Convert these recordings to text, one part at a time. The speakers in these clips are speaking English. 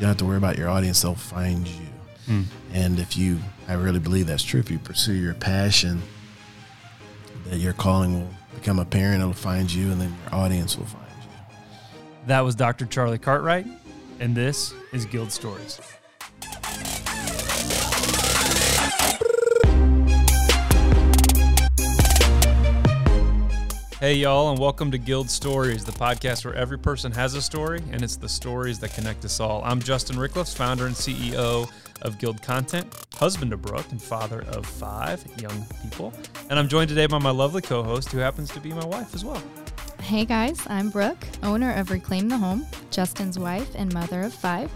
don't have to worry about your audience; they'll find you. Mm. And if you, I really believe that's true. If you pursue your passion, that your calling will become apparent. It'll find you, and then your audience will find you. That was Dr. Charlie Cartwright, and this is Guild Stories. Hey, y'all, and welcome to Guild Stories, the podcast where every person has a story, and it's the stories that connect us all. I'm Justin Rickliffs, founder and CEO of Guild Content, husband to Brooke, and father of five young people. And I'm joined today by my lovely co host, who happens to be my wife as well. Hey guys, I'm Brooke, owner of Reclaim the Home, Justin's wife and mother of five.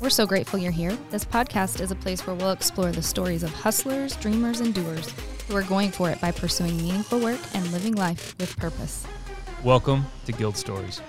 We're so grateful you're here. This podcast is a place where we'll explore the stories of hustlers, dreamers, and doers who are going for it by pursuing meaningful work and living life with purpose. Welcome to Guild Stories.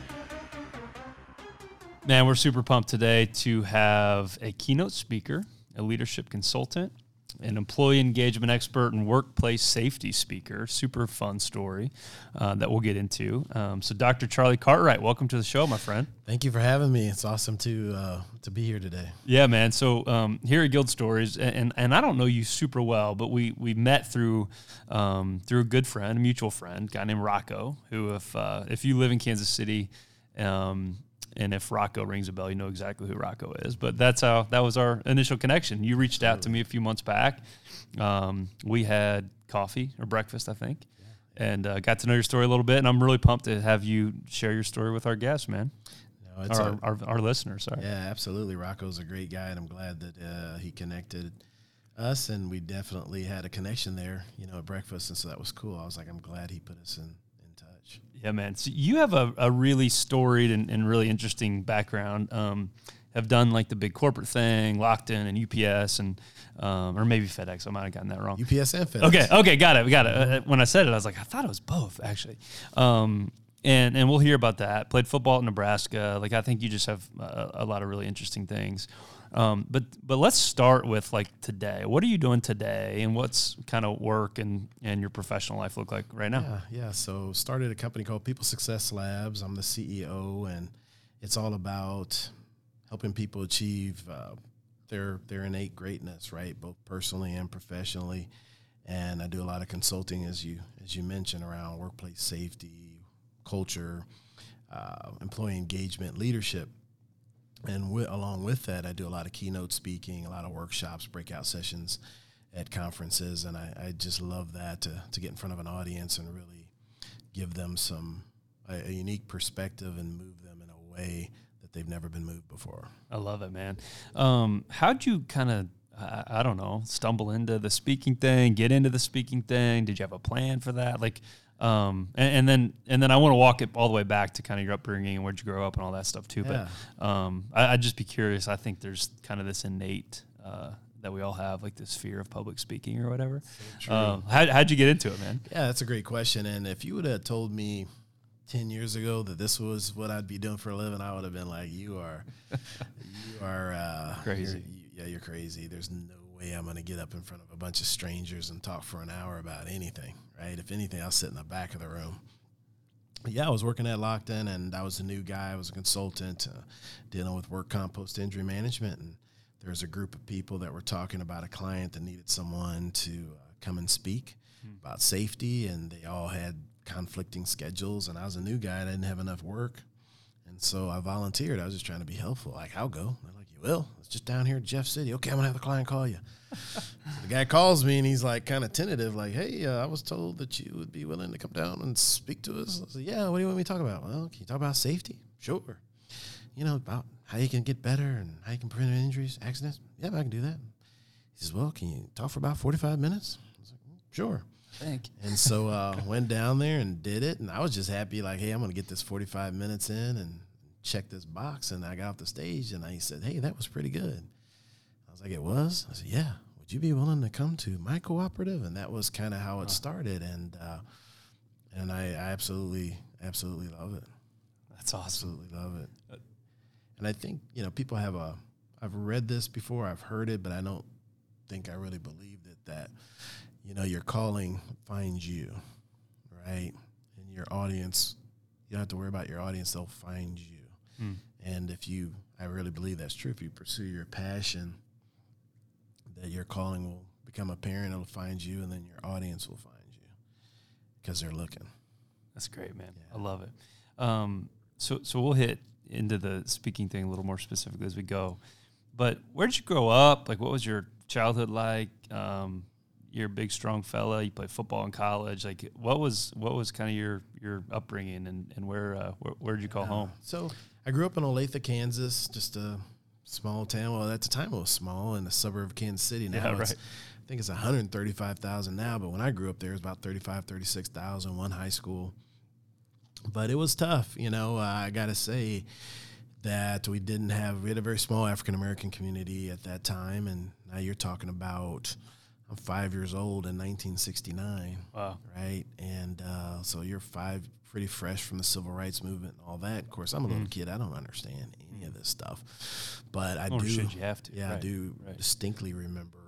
Man, we're super pumped today to have a keynote speaker, a leadership consultant, an employee engagement expert, and workplace safety speaker. Super fun story uh, that we'll get into. Um, so, Dr. Charlie Cartwright, welcome to the show, my friend. Thank you for having me. It's awesome to uh, to be here today. Yeah, man. So um, here at Guild Stories, and, and, and I don't know you super well, but we we met through um, through a good friend, a mutual friend, guy named Rocco. Who, if uh, if you live in Kansas City, um, and if Rocco rings a bell, you know exactly who Rocco is. But that's how that was our initial connection. You reached out to me a few months back. Um, we had coffee or breakfast, I think, and uh, got to know your story a little bit. And I'm really pumped to have you share your story with our guests, man. No, it's Our, a- our, our listeners. Sorry. yeah, absolutely. Rocco's a great guy, and I'm glad that uh, he connected us, and we definitely had a connection there. You know, at breakfast, and so that was cool. I was like, I'm glad he put us in. Yeah, man. So you have a, a really storied and, and really interesting background. Um, have done like the big corporate thing, Lockton and UPS and um, or maybe FedEx. I might have gotten that wrong. UPS and FedEx. Okay, okay, got it, we got it. Uh, when I said it, I was like, I thought it was both actually. Um, and and we'll hear about that. Played football at Nebraska. Like I think you just have a, a lot of really interesting things. Um, but but let's start with like today. What are you doing today, and what's kind of work and and your professional life look like right now? Yeah, yeah. So started a company called People Success Labs. I'm the CEO, and it's all about helping people achieve uh, their their innate greatness, right? Both personally and professionally. And I do a lot of consulting, as you as you mentioned, around workplace safety, culture, uh, employee engagement, leadership. And wi- along with that, I do a lot of keynote speaking, a lot of workshops, breakout sessions at conferences, and I, I just love that to, to get in front of an audience and really give them some a, a unique perspective and move them in a way that they've never been moved before. I love it, man. Um, how'd you kind of, I, I don't know, stumble into the speaking thing, get into the speaking thing? Did you have a plan for that? Like, um, and, and then, and then I want to walk it all the way back to kind of your upbringing and where'd you grow up and all that stuff too. Yeah. But, um, I, I'd just be curious. I think there's kind of this innate, uh, that we all have like this fear of public speaking or whatever. Um, how, how'd you get into it, man? Yeah, that's a great question. And if you would have told me 10 years ago that this was what I'd be doing for a living, I would have been like, you are, you are uh, Crazy. you're- yeah, you're crazy. There's no way I'm going to get up in front of a bunch of strangers and talk for an hour about anything, right? If anything, I'll sit in the back of the room. Yeah, I was working at Lockton and I was a new guy. I was a consultant uh, dealing with work compost injury management. And there was a group of people that were talking about a client that needed someone to uh, come and speak about safety. And they all had conflicting schedules. And I was a new guy. I didn't have enough work. And so I volunteered. I was just trying to be helpful. Like, I'll go. They're like, you will? It's just down here at Jeff City. Okay, I'm going to have the client call you. So the guy calls me and he's like kind of tentative, like, "Hey, uh, I was told that you would be willing to come down and speak to us." I said, "Yeah, what do you want me to talk about?" Well, can you talk about safety? Sure. You know about how you can get better and how you can prevent injuries, accidents. Yeah, I can do that. He says, "Well, can you talk for about forty-five minutes?" I was like, "Mm, "Sure." Thank And so uh, went down there and did it, and I was just happy, like, "Hey, I'm going to get this forty-five minutes in and check this box." And I got off the stage, and I said, "Hey, that was pretty good." I was like, "It was." I said, "Yeah." Would you be willing to come to my cooperative? And that was kind of how it started, and uh, and I, I absolutely, absolutely love it. That's awesome. Absolutely love it. And I think you know people have a. I've read this before. I've heard it, but I don't think I really believed it. That you know your calling finds you, right? And your audience. You don't have to worry about your audience; they'll find you. Mm. And if you, I really believe that's true. If you pursue your passion, that your calling will become apparent. It'll find you, and then your audience will find you because they're looking. That's great, man. Yeah. I love it. Um, so, so we'll hit into the speaking thing a little more specifically as we go. But where did you grow up? Like, what was your childhood like? Um, you're a big, strong fella. You played football in college. Like, what was what was kind of your your upbringing, and and where uh, where, where did you call uh, home? So I grew up in Olathe, Kansas, just a small town. Well, at the time it was small in the suburb of Kansas City. Now yeah, right. I think it's 135,000 now, but when I grew up there, it was about 35, 36,000, one high school. But it was tough, you know. Uh, I got to say that we didn't have, we had a very small African American community at that time. And now you're talking about, I'm five years old in 1969. Wow. Right. And uh, so you're five, pretty fresh from the civil rights movement and all that. Of course, I'm a little mm. kid. I don't understand any of this stuff. But I do. Should you have to? Yeah, right. I do right. distinctly remember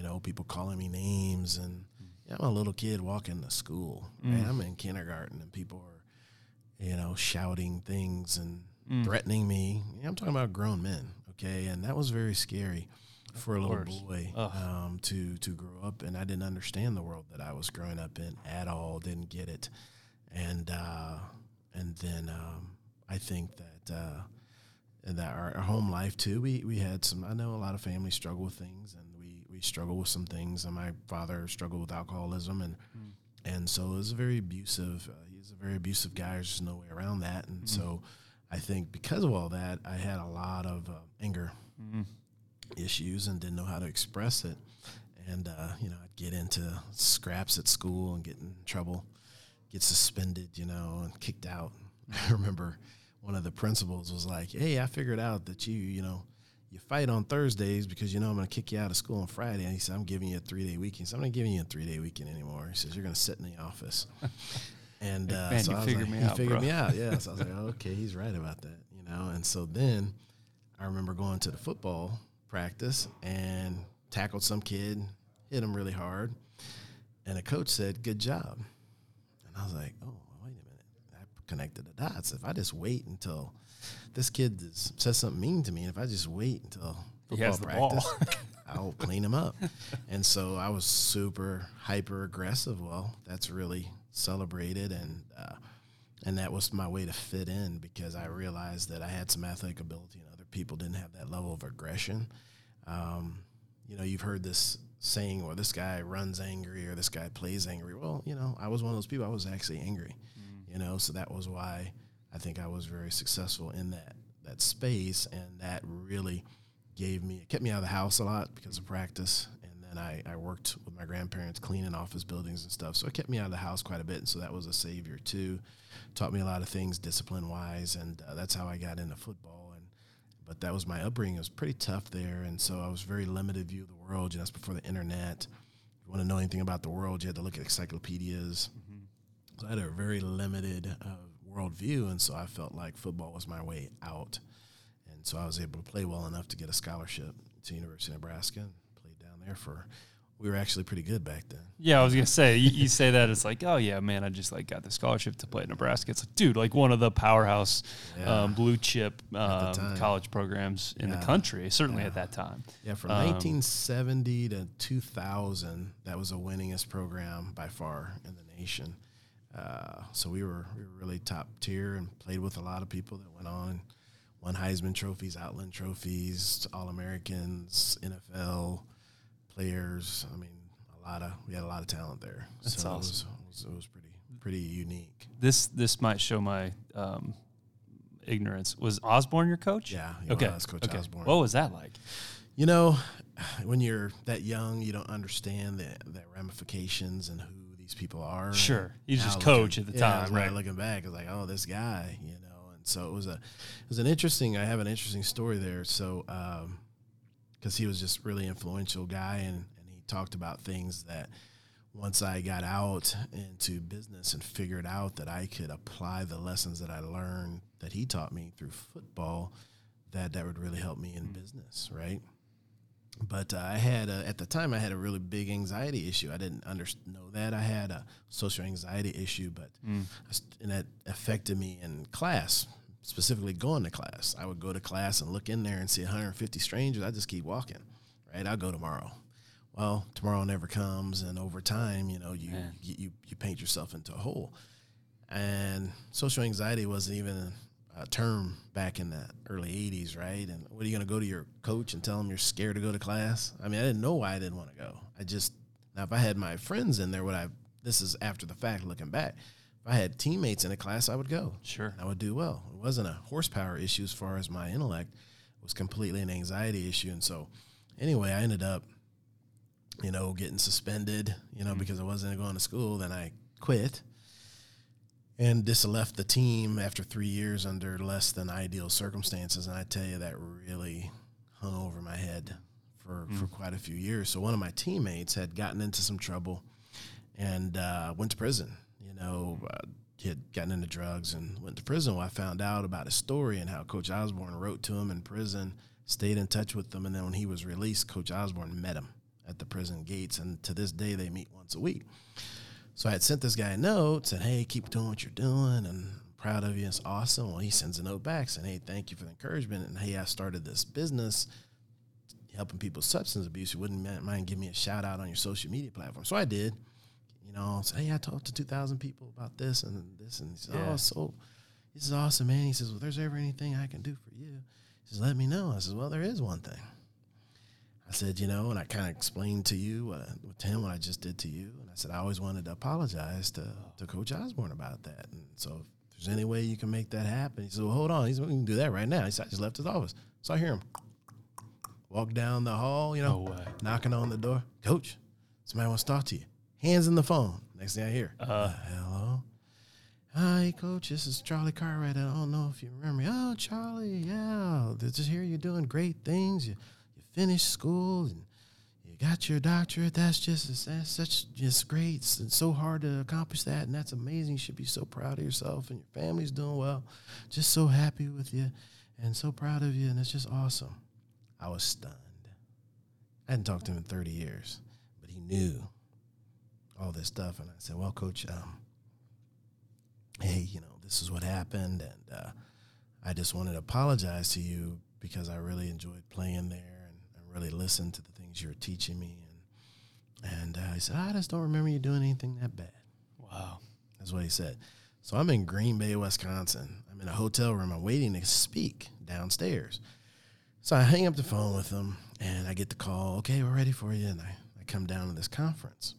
you know, people calling me names and yeah, I'm a little kid walking to school. Right? Mm. I'm in kindergarten and people are, you know, shouting things and mm. threatening me. Yeah, I'm talking about grown men, okay? And that was very scary for a little boy um, to to grow up, and I didn't understand the world that I was growing up in at all. Didn't get it, and uh, and then um, I think that uh, that our, our, home life too. We we had some. I know a lot of families struggle with things, and we struggled with some things, and my father struggled with alcoholism, and mm. and so it was a very abusive. Uh, he's a very abusive guy. There's just no way around that, and mm. so I think because of all that, I had a lot of uh, anger mm. issues and didn't know how to express it, and uh, you know I'd get into scraps at school and get in trouble, get suspended, you know, and kicked out. I remember one of the principals was like, "Hey, I figured out that you, you know." you fight on Thursdays because you know I'm going to kick you out of school on Friday. And he said, I'm giving you a three day weekend. So I'm not giving you a three day weekend anymore. He says, You're going to sit in the office. And uh, Man, so I was like, he out, figured bro. me out. Yeah. So I was like, oh, okay, he's right about that, you know. And so then I remember going to the football practice and tackled some kid, hit him really hard. And a coach said, Good job. I was like, Oh, wait a minute. I connected the dots. If I just wait until this kid says something mean to me, and if I just wait until football practice, I'll clean him up. And so I was super hyper aggressive. Well, that's really celebrated, and uh, and that was my way to fit in because I realized that I had some athletic ability, and other people didn't have that level of aggression. Um, you know, you've heard this saying, "Well, this guy runs angry," or "This guy plays angry." Well, you know, I was one of those people. I was actually angry. Mm. You know, so that was why I think I was very successful in that that space, and that really gave me it kept me out of the house a lot because of practice. And then I, I worked with my grandparents cleaning office buildings and stuff, so it kept me out of the house quite a bit. And so that was a savior too. Taught me a lot of things discipline wise, and uh, that's how I got into football. But that was my upbringing. It was pretty tough there, and so I was very limited view of the world. You know, that's before the internet. If you want to know anything about the world, you had to look at encyclopedias. Mm-hmm. So I had a very limited uh, worldview, and so I felt like football was my way out. And so I was able to play well enough to get a scholarship to University of Nebraska and played down there for. We were actually pretty good back then. Yeah, I was gonna say you, you, say that it's like, oh yeah, man, I just like got the scholarship to play at Nebraska. It's like, dude, like one of the powerhouse yeah. um, blue chip um, college programs in yeah. the country, certainly yeah. at that time. Yeah, from um, 1970 to 2000, that was the winningest program by far in the nation. Uh, so we were we were really top tier and played with a lot of people that went on won Heisman trophies, Outland trophies, All Americans, NFL players. I mean, a lot of we had a lot of talent there. That's so awesome. It was, it was, it was pretty pretty unique. This this might show my um, ignorance. Was Osborne your coach? Yeah. okay. Was, Coach okay. Osborne. What was that like? You know, when you're that young, you don't understand the, the ramifications and who these people are. Sure, he's just coach looking, at the yeah, time, right? Looking back, it's like, oh, this guy, you know. And so it was a, it was an interesting. I have an interesting story there. So, because he was just really influential guy, and and he talked about things that once I got out into business and figured out that I could apply the lessons that I learned that he taught me through football, that that would really help me in mm-hmm. business, right? but uh, I had a, at the time I had a really big anxiety issue. I didn't under, know that I had a social anxiety issue, but mm. and that affected me in class specifically going to class. I would go to class and look in there and see 150 strangers. I just keep walking, right? I'll go tomorrow. Well, tomorrow never comes, and over time, you know, you you, you you paint yourself into a hole. And social anxiety wasn't even a term back in the early 80s, right? And what are you going to go to your coach and tell him you're scared to go to class? I mean, I didn't know why I didn't want to go. I just, now if I had my friends in there, would I, this is after the fact looking back, I had teammates in a class, I would go. Sure. I would do well. It wasn't a horsepower issue as far as my intellect, it was completely an anxiety issue. And so, anyway, I ended up, you know, getting suspended, you know, because I wasn't going to school. Then I quit and just left the team after three years under less than ideal circumstances. And I tell you, that really hung over my head for, for quite a few years. So one of my teammates had gotten into some trouble and uh, went to prison. Know, uh, he had gotten into drugs and went to prison. Well, I found out about his story and how Coach Osborne wrote to him in prison, stayed in touch with him, and then when he was released, Coach Osborne met him at the prison gates, and to this day they meet once a week. So I had sent this guy a note, said, "Hey, keep doing what you're doing, and I'm proud of you. It's awesome." Well, he sends a note back saying, "Hey, thank you for the encouragement, and hey, I started this business." Helping people with substance abuse, you wouldn't mind giving me a shout out on your social media platform. So I did you know, say, hey, I talked to 2,000 people about this and this. And he said, Yeah. oh, so this is awesome, man. He says, well, there's ever anything I can do for you. He says, let me know. I says, well, there is one thing. I said, you know, and I kind of explained to you, what I, to him, what I just did to you. And I said, I always wanted to apologize to, to Coach Osborne about that. And so if there's any way you can make that happen, he said, well, hold on. He said, we can do that right now. He said, I just left his office. So I hear him walk down the hall, you know, No knocking on the door. Coach, somebody wants to talk to you. Hands in the phone. Next thing I hear, uh, hello. Hi, coach. This is Charlie Cartwright. I don't know if you remember me. Oh, Charlie, yeah. Just hear you're doing great things. You you finished school and you got your doctorate. That's just that's such just great. It's, it's so hard to accomplish that, and that's amazing. You should be so proud of yourself, and your family's doing well. Just so happy with you, and so proud of you, and it's just awesome. I was stunned. I hadn't talked to him in 30 years, but he knew all this stuff. And I said, Well, coach, um, hey, you know, this is what happened. And uh, I just wanted to apologize to you because I really enjoyed playing there and I really listened to the things you were teaching me. And, and uh, he said, I just don't remember you doing anything that bad. Wow. That's what he said. So I'm in Green Bay, Wisconsin. I'm in a hotel room. I'm waiting to speak downstairs. So I hang up the phone with him and I get the call, okay, we're ready for you. And I, I come down to this conference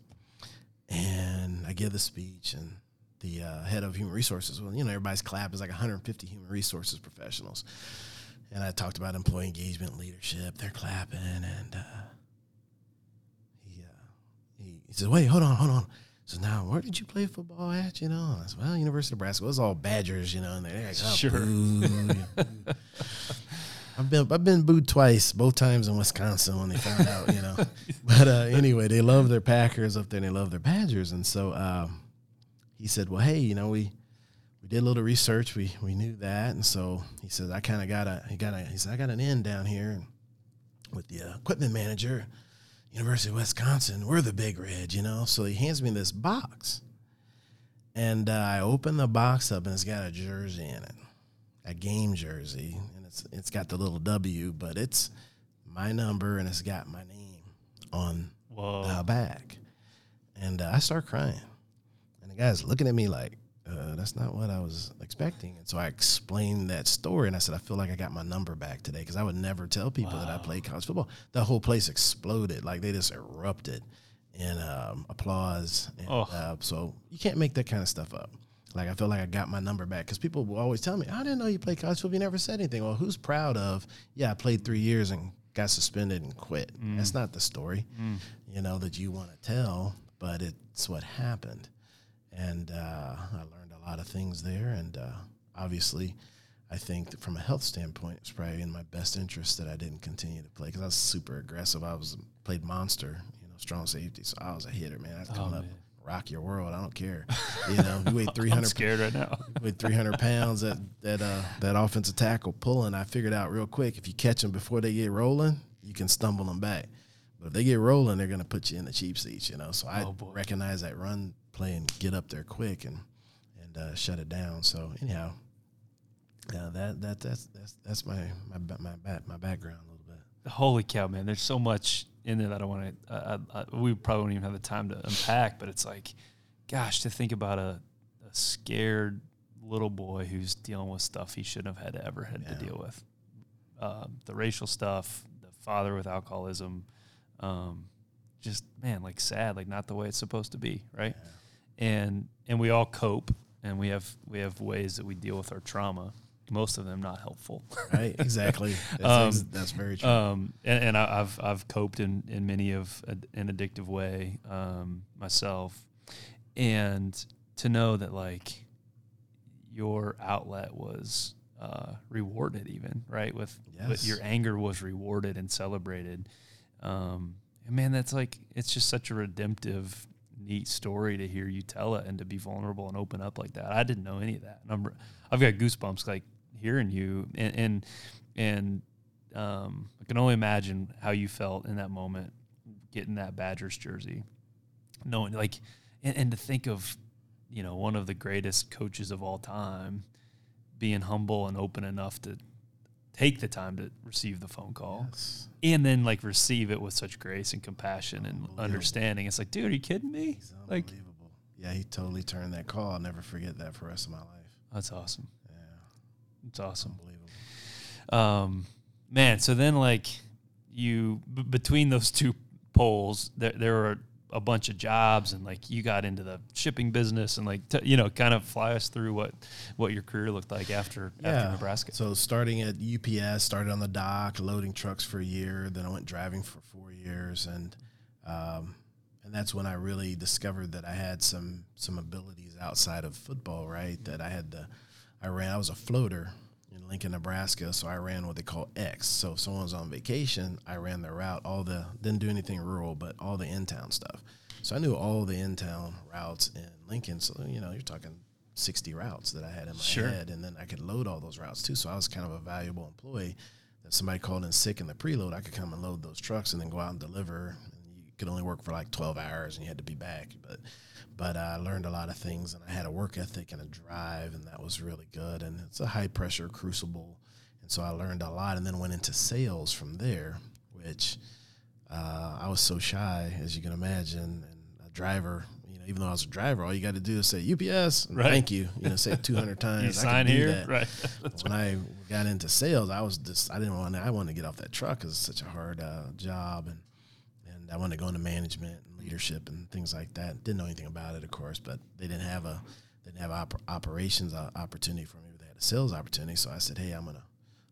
and I give the speech and the uh, head of human resources, well, you know, everybody's clap is like 150 human resources professionals. And I talked about employee engagement, leadership. They're clapping, and uh, he, uh, he he says, "Wait, hold on, hold on." So "Now, where did you play football at? You know?" I said, "Well, University of Nebraska. It was all Badgers, you know." And they're like, oh, Sure. boo." I've been I've been booed twice, both times in Wisconsin when they found out, you know. But uh, anyway, they love their Packers up there, and they love their Badgers, and so um, he said, "Well, hey, you know, we we did a little research. We we knew that, and so he said, I kind of got a he got a he said I got an in down here with the uh, equipment manager, University of Wisconsin. We're the big red, you know. So he hands me this box, and uh, I open the box up, and it's got a jersey in it, a game jersey, it's it's got the little W, but it's my number, and it's got my name on Whoa. the back, and uh, I start crying, and the guy's looking at me like. Uh, that's not what I was expecting. And so I explained that story and I said, I feel like I got my number back today because I would never tell people that I played college football. The whole place exploded. Like they just erupted in um, applause. And, Oh. uh, so you can't make that kind of stuff up. Like I feel like I got my number back because people will always tell me, I didn't know you played college football. You never said anything. Well, who's proud of, yeah, I played three years and got suspended and quit. That's not the story, you know, that you want to tell, but it's what happened and uh, I learned a lot of things there. And uh, obviously, I think that from a health standpoint, it's probably in my best interest that I didn't continue to play because I was super aggressive. I was played monster, you know, strong safety, so I was a hitter, man. I was coming up, man. Rock your world. I don't care, you know. You weigh three I'm scared right now. with 300 pounds that that uh, that offensive tackle pulling, I figured out real quick if you catch them before they get rolling, you can stumble them back. But if they get rolling, they're gonna put you in the cheap seats, you know. So I Oh, recognize that run play and get up there quick and and uh, shut it down. So anyhow, uh, that that that's that's that's my my my my background a little bit. Holy cow, man! There's so much in there that I want to. Uh, we probably won't even have the time to unpack, but it's like, gosh, to think about a, a scared little boy who's dealing with stuff he shouldn't have had ever had Yeah. to deal with, uh, the racial stuff, the father with alcoholism, um, just man, like sad, like not the way it's supposed to be, right? And and we all cope, and we have we have ways that we deal with our trauma. Most of them not helpful. Right, exactly. That's, Um, that's very true. Um, and, and I, I've I've coped in in many of a, an addictive way um, myself, and to know that like your outlet was uh, rewarded, even right with, with your anger was rewarded and celebrated. Um, and man, that's like it's just such a redemptive, neat story to hear you tell it and to be vulnerable and open up like that. I didn't know any of that. And I'm, I've got goosebumps like hearing you and and and um, I can only imagine how you felt in that moment, getting that Badgers jersey, knowing like, and, and to think of, you know, one of the greatest coaches of all time, being humble and open enough to take the time to receive the phone call, Yes. and then like receive it with such grace and compassion and understanding. It's like, dude, are you kidding me? Like, unbelievable. yeah, he totally turned that call. I'll never forget that for the rest of my life. that's awesome. Yeah, It's awesome. unbelievable. um man so then like you b- between those two poles there there were a bunch of jobs and like you got into the shipping business and like t- you know kind of fly us through what what your career looked like after after Nebraska So starting at UPS, started on the dock, loading trucks for a year. Then I went driving for four years, and um, and that's when I really discovered that I had some some abilities outside of football. Right, that I had the I ran. I was a floater in Lincoln, Nebraska, so I ran what they call X. So if someone was on vacation, I ran the route. All the didn't do anything rural, but all the in town stuff. So I knew all the in town routes in Lincoln. So you know, you're talking. 60 routes that I had in my Sure. head, and then I could load all those routes too. So I was kind of a valuable employee. That somebody called in sick in the preload, I could come and load those trucks and then go out and deliver. And you could only work for like 12 hours, and you had to be back. But but I learned a lot of things, and I had a work ethic and a drive, and that was really good. And it's a high pressure crucible, and so I learned a lot, and then went into sales from there, which uh, I was so shy, as you can imagine, and a driver. You know, even though I was a driver, all you got to do is say UPS, Right. thank you. You know, say it 200 times. you sign here that. right when I got into sales, I was just I didn't want to, I wanted to get off that truck because it's such a hard uh, job and and I wanted to go into management leadership and things like that. Didn't know anything about it, of course, but they didn't have a they didn't have op- operations uh, opportunity for me. But they had a sales opportunity, so I said, hey, I'm gonna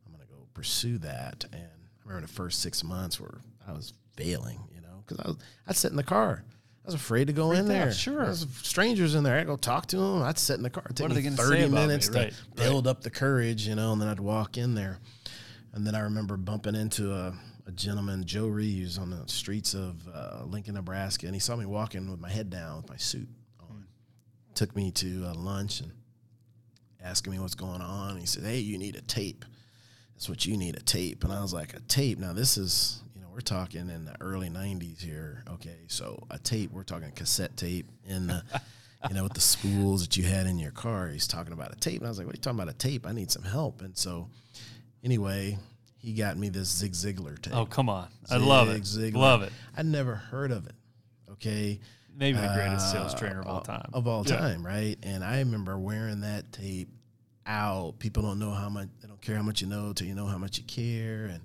I'm gonna go pursue that. And I remember the first six months where I was failing, you know, because I was I'd sit in the car. I was afraid to go in there. sure. There's strangers in there. I'd go talk to them. I'd sit in the car. It'd take me they gonna say 30 about me? minutes Right, to right. build up the courage, you know, and then I'd walk in there. And then I remember bumping into a, a gentleman, Joe Reeves, on the streets of uh, Lincoln, Nebraska, and he saw me walking with my head down with my suit on. Took me to uh, lunch and asking me what's going on. He said, "Hey, you need a tape. That's what you need a tape." And I was like, "A tape? Now this is, you know, we're talking in the early '90s here. Okay, so a tape. We're talking cassette tape in the." you know, with the spools that you had in your car. He's talking about a tape. And I was like, what are you talking about a tape? I need some help. And so anyway, he got me this Zig Ziglar tape. oh come on i love it Ziglar. love it I'd never heard of it. Okay. maybe the greatest sales Uh, trainer of all time Of all Yeah. time, right? And I remember wearing that tape out. People don't know how much they don't care how much you know till you know how much you care and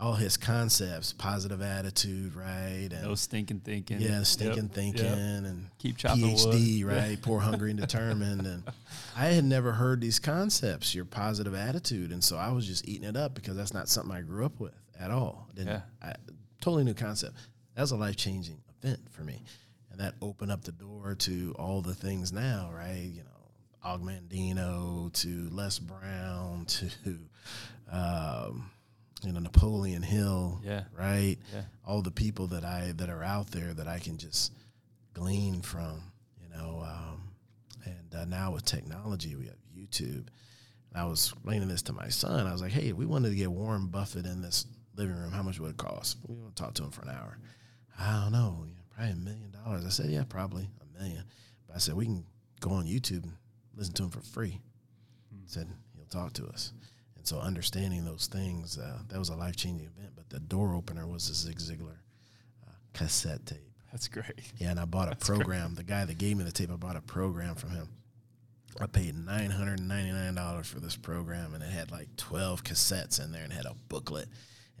all his concepts, positive attitude, right? And no stinking thinking yeah, Yep, stinking yep. thinking and Keep chopping PhD, wood. right? Poor, hungry, and determined. And I had never heard these concepts, your positive attitude. And so I was just eating it up because that's not something I grew up with at all. Didn't, Yeah. I, totally new concept. That was a life changing event for me. And that opened up the door to all the things now, right? You know, Og Mandino to Les Brown to, um, you know, Napoleon Hill, Yeah. right? Yeah. all the people that I that are out there that I can just glean from, you know. Um, and uh, now with technology, we have YouTube. And I was explaining this to my son. I was like, "Hey, we wanted to get Warren Buffett in this living room. How much would it cost? We want to talk to him for an hour. I don't know, you know, probably a million dollars." I said, "Yeah, probably a million. But I said we can go on YouTube and listen to him for free." Said he'll talk to us. So understanding those things, uh, that was a life changing event. But the door opener was a Zig Ziglar uh, cassette tape. That's great. Yeah, and I bought a program. The guy that gave me the tape, I bought a program from him. I paid nine hundred and ninety nine dollars for this program, and it had like twelve cassettes in there, and had a booklet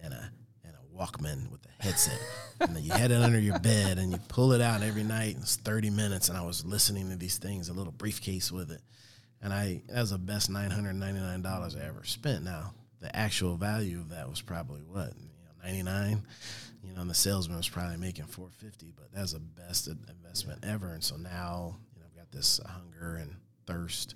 and a and a Walkman with a headset. and then you had it under your bed, and you pull it out every night. And it's thirty minutes, and I was listening to these things, a little briefcase with it, and I that was the best nine hundred ninety nine dollars I ever spent. Now the actual value of that was probably what you know ninety nine you know, and the salesman was probably making 450, but that's the best investment ever. And so now, you know, I've got this hunger and thirst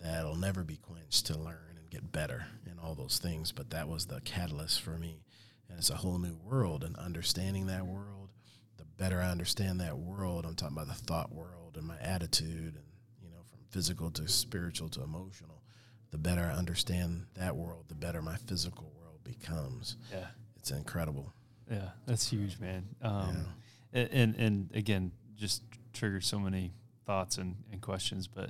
that'll never be quenched to learn and get better and all those things. But that was the catalyst for me. And it's a whole new world and understanding that world, the better I understand that world, I'm talking about the thought world and my attitude and, physical to spiritual to emotional, the better I understand that world, the better my physical world becomes. Yeah. It's incredible. Yeah, that's huge, man. Um, and, and, and again, just triggered so many thoughts and, and questions. But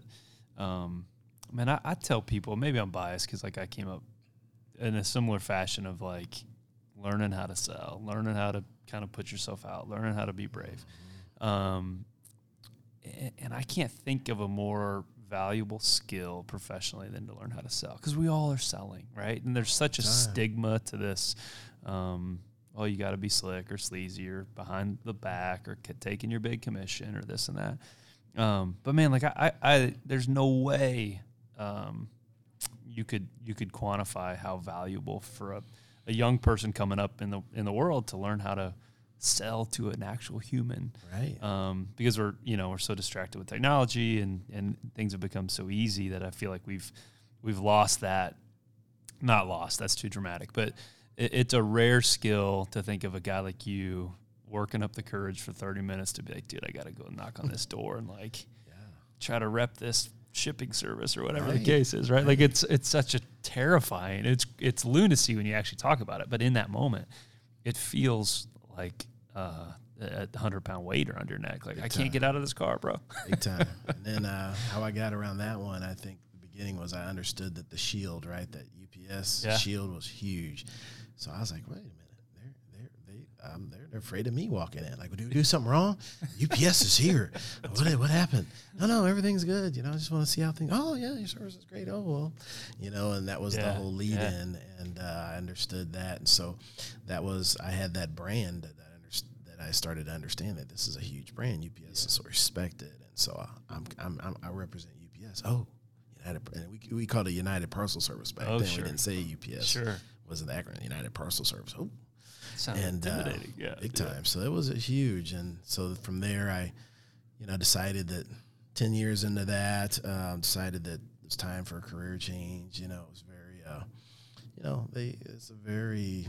um, man, I, I tell people maybe I'm biased because like I came up in a similar fashion of like learning how to sell, learning how to kind of put yourself out, learning how to be brave. Um, and, and I can't think of a more valuable skill professionally than to learn how to sell because we all are selling, right? And there's such a Time. stigma to this. Um, oh, you got to be slick or sleazy or behind the back or taking your big commission or this and that. Um, but man, like I, I, I there's no way um, you could you could quantify how valuable for a, a young person coming up in the in the world to learn how to sell to an actual human Right. um, because we're you know we're so distracted with technology and and things have become so easy that I feel like we've we've lost that not lost that's too dramatic but it, it's a rare skill to think of a guy like you working up the courage for 30 minutes to be like dude I got to go knock on this door and like yeah. try to rep this shipping service or whatever the case is right like it's it's such a terrifying it's it's lunacy when you actually talk about it but in that moment it feels like uh, a hundred pound weight around your neck. Like Big I time. can't get out of this car, bro. Big time. and then uh, how I got around that one, I think the beginning was I understood that the shield, right, that UPS Yeah. shield was huge. So I was like, wait a minute, they're they're um, they're, afraid of me walking in. Like, do we do something wrong? UPS is here. what what happened? No, no, everything's good. You know, I just want to see how things. Oh yeah, your service is great. Oh well, you know, and that was the whole lead yeah. in, and uh, I understood that, and so that was I had that brand that I understood that I started to understand that this is a huge brand. UPS is so respected, and so I, I'm, I'm, I'm I represent UPS. Oh, United, and we we called it United Parcel Service back Oh, then. sure. We didn't say UPS. Sure. wasn't the acronym United Parcel Service. Oh, Sounds and uh, yeah, big yeah. time. So it was a huge, and so from there, I, you know, decided that ten years into that, um, decided that it's time for a career change. You know, it was very, uh, you know, they it's a very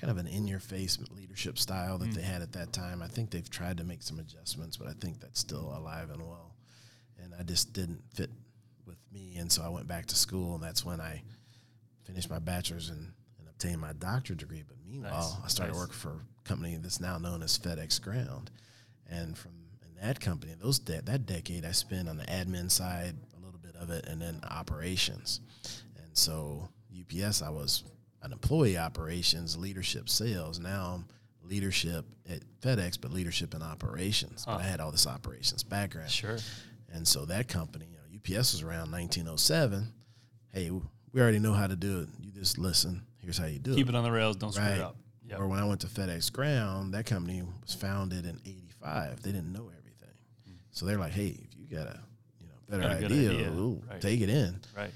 kind of an in-your-face leadership style that Mm. they had at that time. I think they've tried to make some adjustments, but I think that's still alive and well. And I just didn't fit with me, and so I went back to school, and that's when I finished my bachelor's and, and obtained my doctorate degree. But meanwhile, Nice, I started nice. working for a company that's now known as FedEx Ground, and from in that company, those de- that decade, I spent on the admin side a little bit of it, and then operations. And so UPS, I was an employee operations, leadership, sales. Now I'm leadership at FedEx, but leadership in operations. But I had all this operations background. Sure. And so that company, you know, UPS was around 1907. Hey, we already know how to do it. You just listen. Here's how you do it. Keep it. it on the rails. Don't screw Right. it up. Yep. Or when I went to FedEx Ground, that company was founded in '85. They didn't know everything, mm. so they're like, "Hey, if you got a you know better idea, idea. ooh, Right. take it in." Right.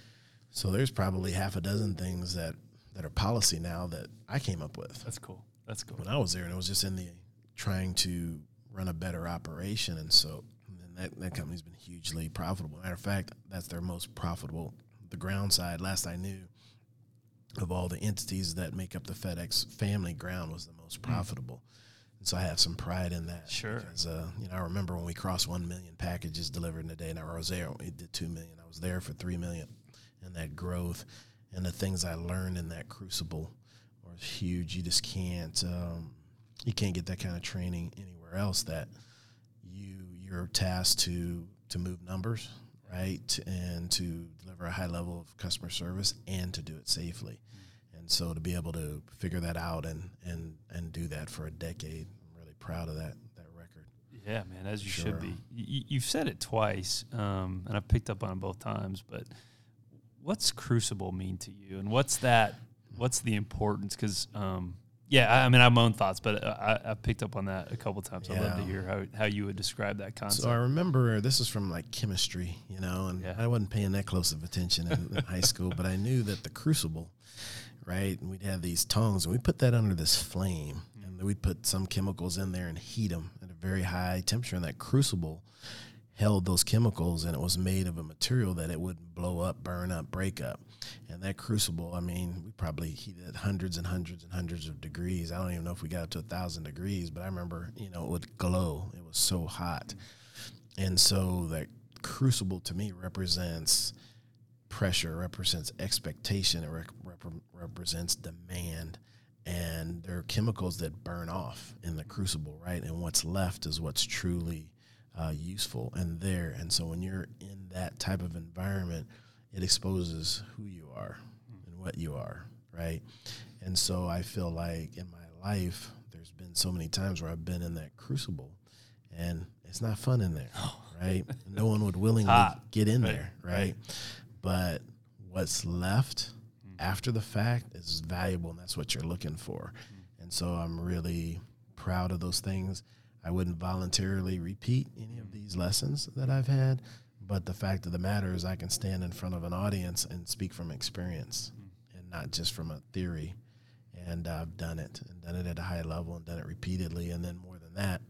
So there's probably half a dozen things that that are policy now that I came up with That's cool. That's cool. when I was there, and it was just in the trying to run a better operation, and so and that that company's been hugely profitable. Matter of fact, that's their most profitable. The ground side, last I knew, of all the entities that make up the FedEx family, ground was the most profitable. And so I have some pride in that. Sure. Because uh, you know, I remember when we crossed one million packages delivered in a day, and I was there. We did two million. I was there for three million, and that growth and the things I learned in that crucible was huge. You just can't um, you can't get that kind of training anywhere else. That you you're tasked to to move numbers, right? And to deliver a high level of customer service and to do it safely. And so to be able to figure that out and and and do that for a decade, I'm really proud of that that record. Yeah, man, as you Sure. should be. You, you've said it twice, um, and I picked up on it both times. But what's crucible mean to you, and what's that? What's the importance? Because um, yeah, I, I mean, I have my own thoughts, but I, I picked up on that a couple times. I'd love to hear how, how you would describe that concept. So I remember this is from like chemistry, you know, and Yeah. I wasn't paying that close of attention in, in high school, but I knew that the crucible, right, and we'd have these tongs, and we put that under this flame, and we'd put some chemicals in there and heat them at a very high temperature, and that crucible held those chemicals, and it was made of a material that it wouldn't blow up, burn up, break up. And that crucible, I mean, we probably heated it hundreds and hundreds and hundreds of degrees. I don't even know if we got up to a thousand degrees, but I remember, you know, it would glow. It was so hot. And so that crucible to me represents pressure, represents expectation, it rep- represents demand. And there are chemicals that burn off in the crucible, right? And what's left is what's truly uh, useful and there. And so when you're in that type of environment, it exposes who you are and what you are, right? And so I feel like in my life, there's been so many times where I've been in that crucible and it's not fun in there, right? No one would willingly hot, get in right, there, right? right. But what's left after the fact is valuable, and that's what you're looking for. And so I'm really proud of those things. I wouldn't voluntarily repeat any of these lessons that I've had, but the fact of the matter is, I can stand in front of an audience and speak from experience and not just from a theory. And I've done it and done it at a high level and done it repeatedly. And then more than that,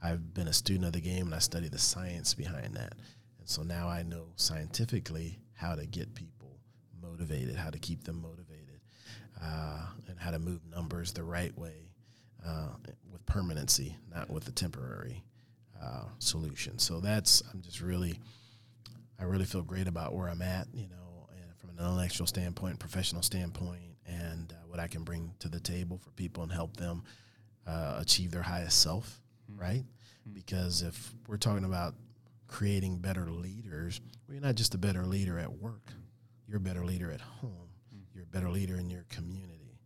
I've been a student of the game and I study the science behind that. And so now I know scientifically how to get people motivated, how to keep them motivated, uh, and how to move numbers the right way uh, with permanency, not with a temporary uh, solution. So that's, I'm just really, I really feel great about where I'm at, you know, and from an intellectual standpoint, professional standpoint, and uh, what I can bring to the table for people and help them uh, achieve their highest self, right? Because if we're talking about creating better leaders, well, you're not just a better leader at work, you're a better leader at home, mm. you're a better leader in your community.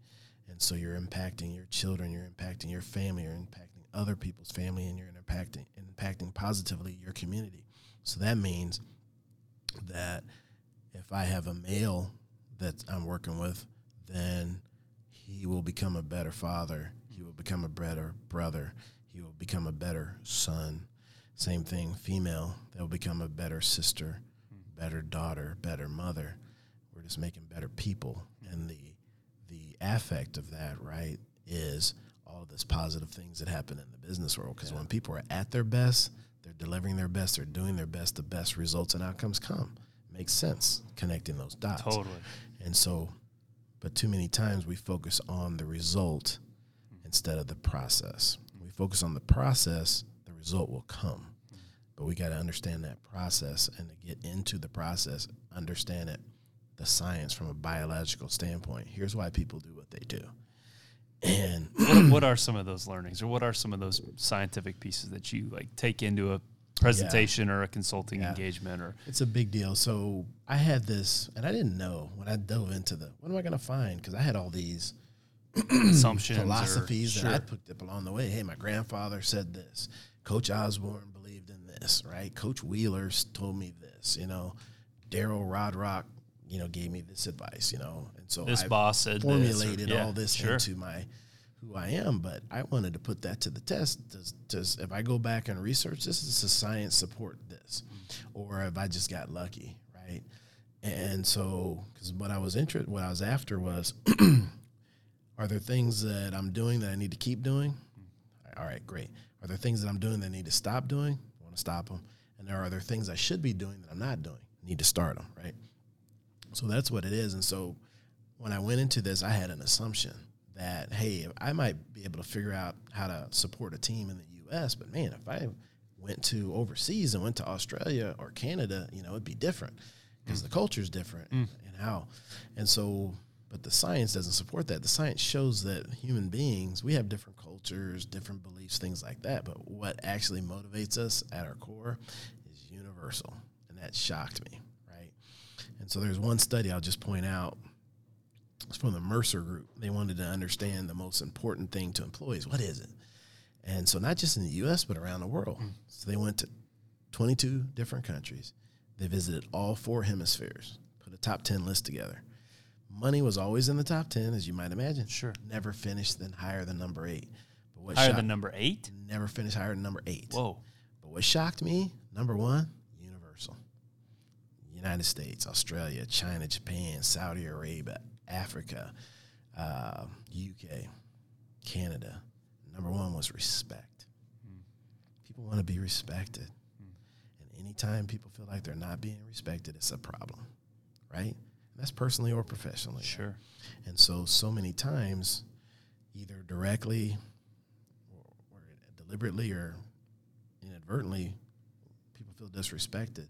And so you're impacting your children, you're impacting your family, you're impacting other people's family, and you're impacting impacting positively your community. So that means that if I have a male that I'm working with, then he will become a better father. He will become a better brother. He will become a better son. Same thing, female, they'll become a better sister, better daughter, better mother. We're just making better people. And the the affect of that, right, is all of these positive things that happen in the business world. Because when people are at their best, they're delivering their best, they're doing their best, the best results and outcomes come. Makes sense connecting those dots. Totally. And so, but too many times we focus on the result mm. instead of the process. We focus on the process, result will come. But we got to understand that process and to get into the process, understand it, the science from a biological standpoint. Here's why people do what they do. And what, what are some of those learnings, or what are some of those scientific pieces that you like take into a presentation or a consulting Yeah. engagement, or It's a big deal. So I had this, and I didn't know when I dove into the what am I going to find? Because I had all these assumptions, or- philosophies sure. that I picked up along the way. Hey, my grandfather said this. Coach Osborne believed in this, right? Coach Wheeler told me this. You know, Daryl Rodrock, you know, gave me this advice. You know, and so This I boss said this, or- formulated yeah, all this sure. into my who I am. But I wanted to put that to the test. Does, does if I go back and research this, does the science support this, or have I just got lucky, right? And so, because what I was interested, what I was after was, are there things that I'm doing that I need to keep doing? All right, great. Are there things that I'm doing that I need to stop doing? I want to stop them. And there are other things I should be doing that I'm not doing. I need to start them, right? So that's what it is. And so when I went into this, I had an assumption that, hey, I might be able to figure out how to support a team in the U.S., but man, if I went to overseas and went to Australia or Canada, you know, it'd be different because the mm. culture is different mm. and how. And so, but the science doesn't support that. The science shows that human beings, we have different cultures, different beliefs, things like that. But what actually motivates us at our core is universal. And that shocked me, right? And so there's one study I'll just point out. It's from the Mercer Group. They wanted to understand the most important thing to employees. What is it? And so not just in the U.S. but around the world. Mm. So they went to 22 different countries. They visited all four hemispheres. Put a top 10 list together. Money was always in the top 10, as you might imagine. Sure. Never finished then higher than number eight. But what higher shocked, than number eight? Never finished higher than number eight. Whoa. But what shocked me, number one, Universal. United States, Australia, China, Japan, Saudi Arabia, Africa, uh, UK, Canada. Number one was respect. Mm. People want to be respected. Mm. And anytime people feel like they're not being respected, it's a problem, right? And that's personally or professionally. Sure. And so, so many times, either directly deliberately or inadvertently, people feel disrespected.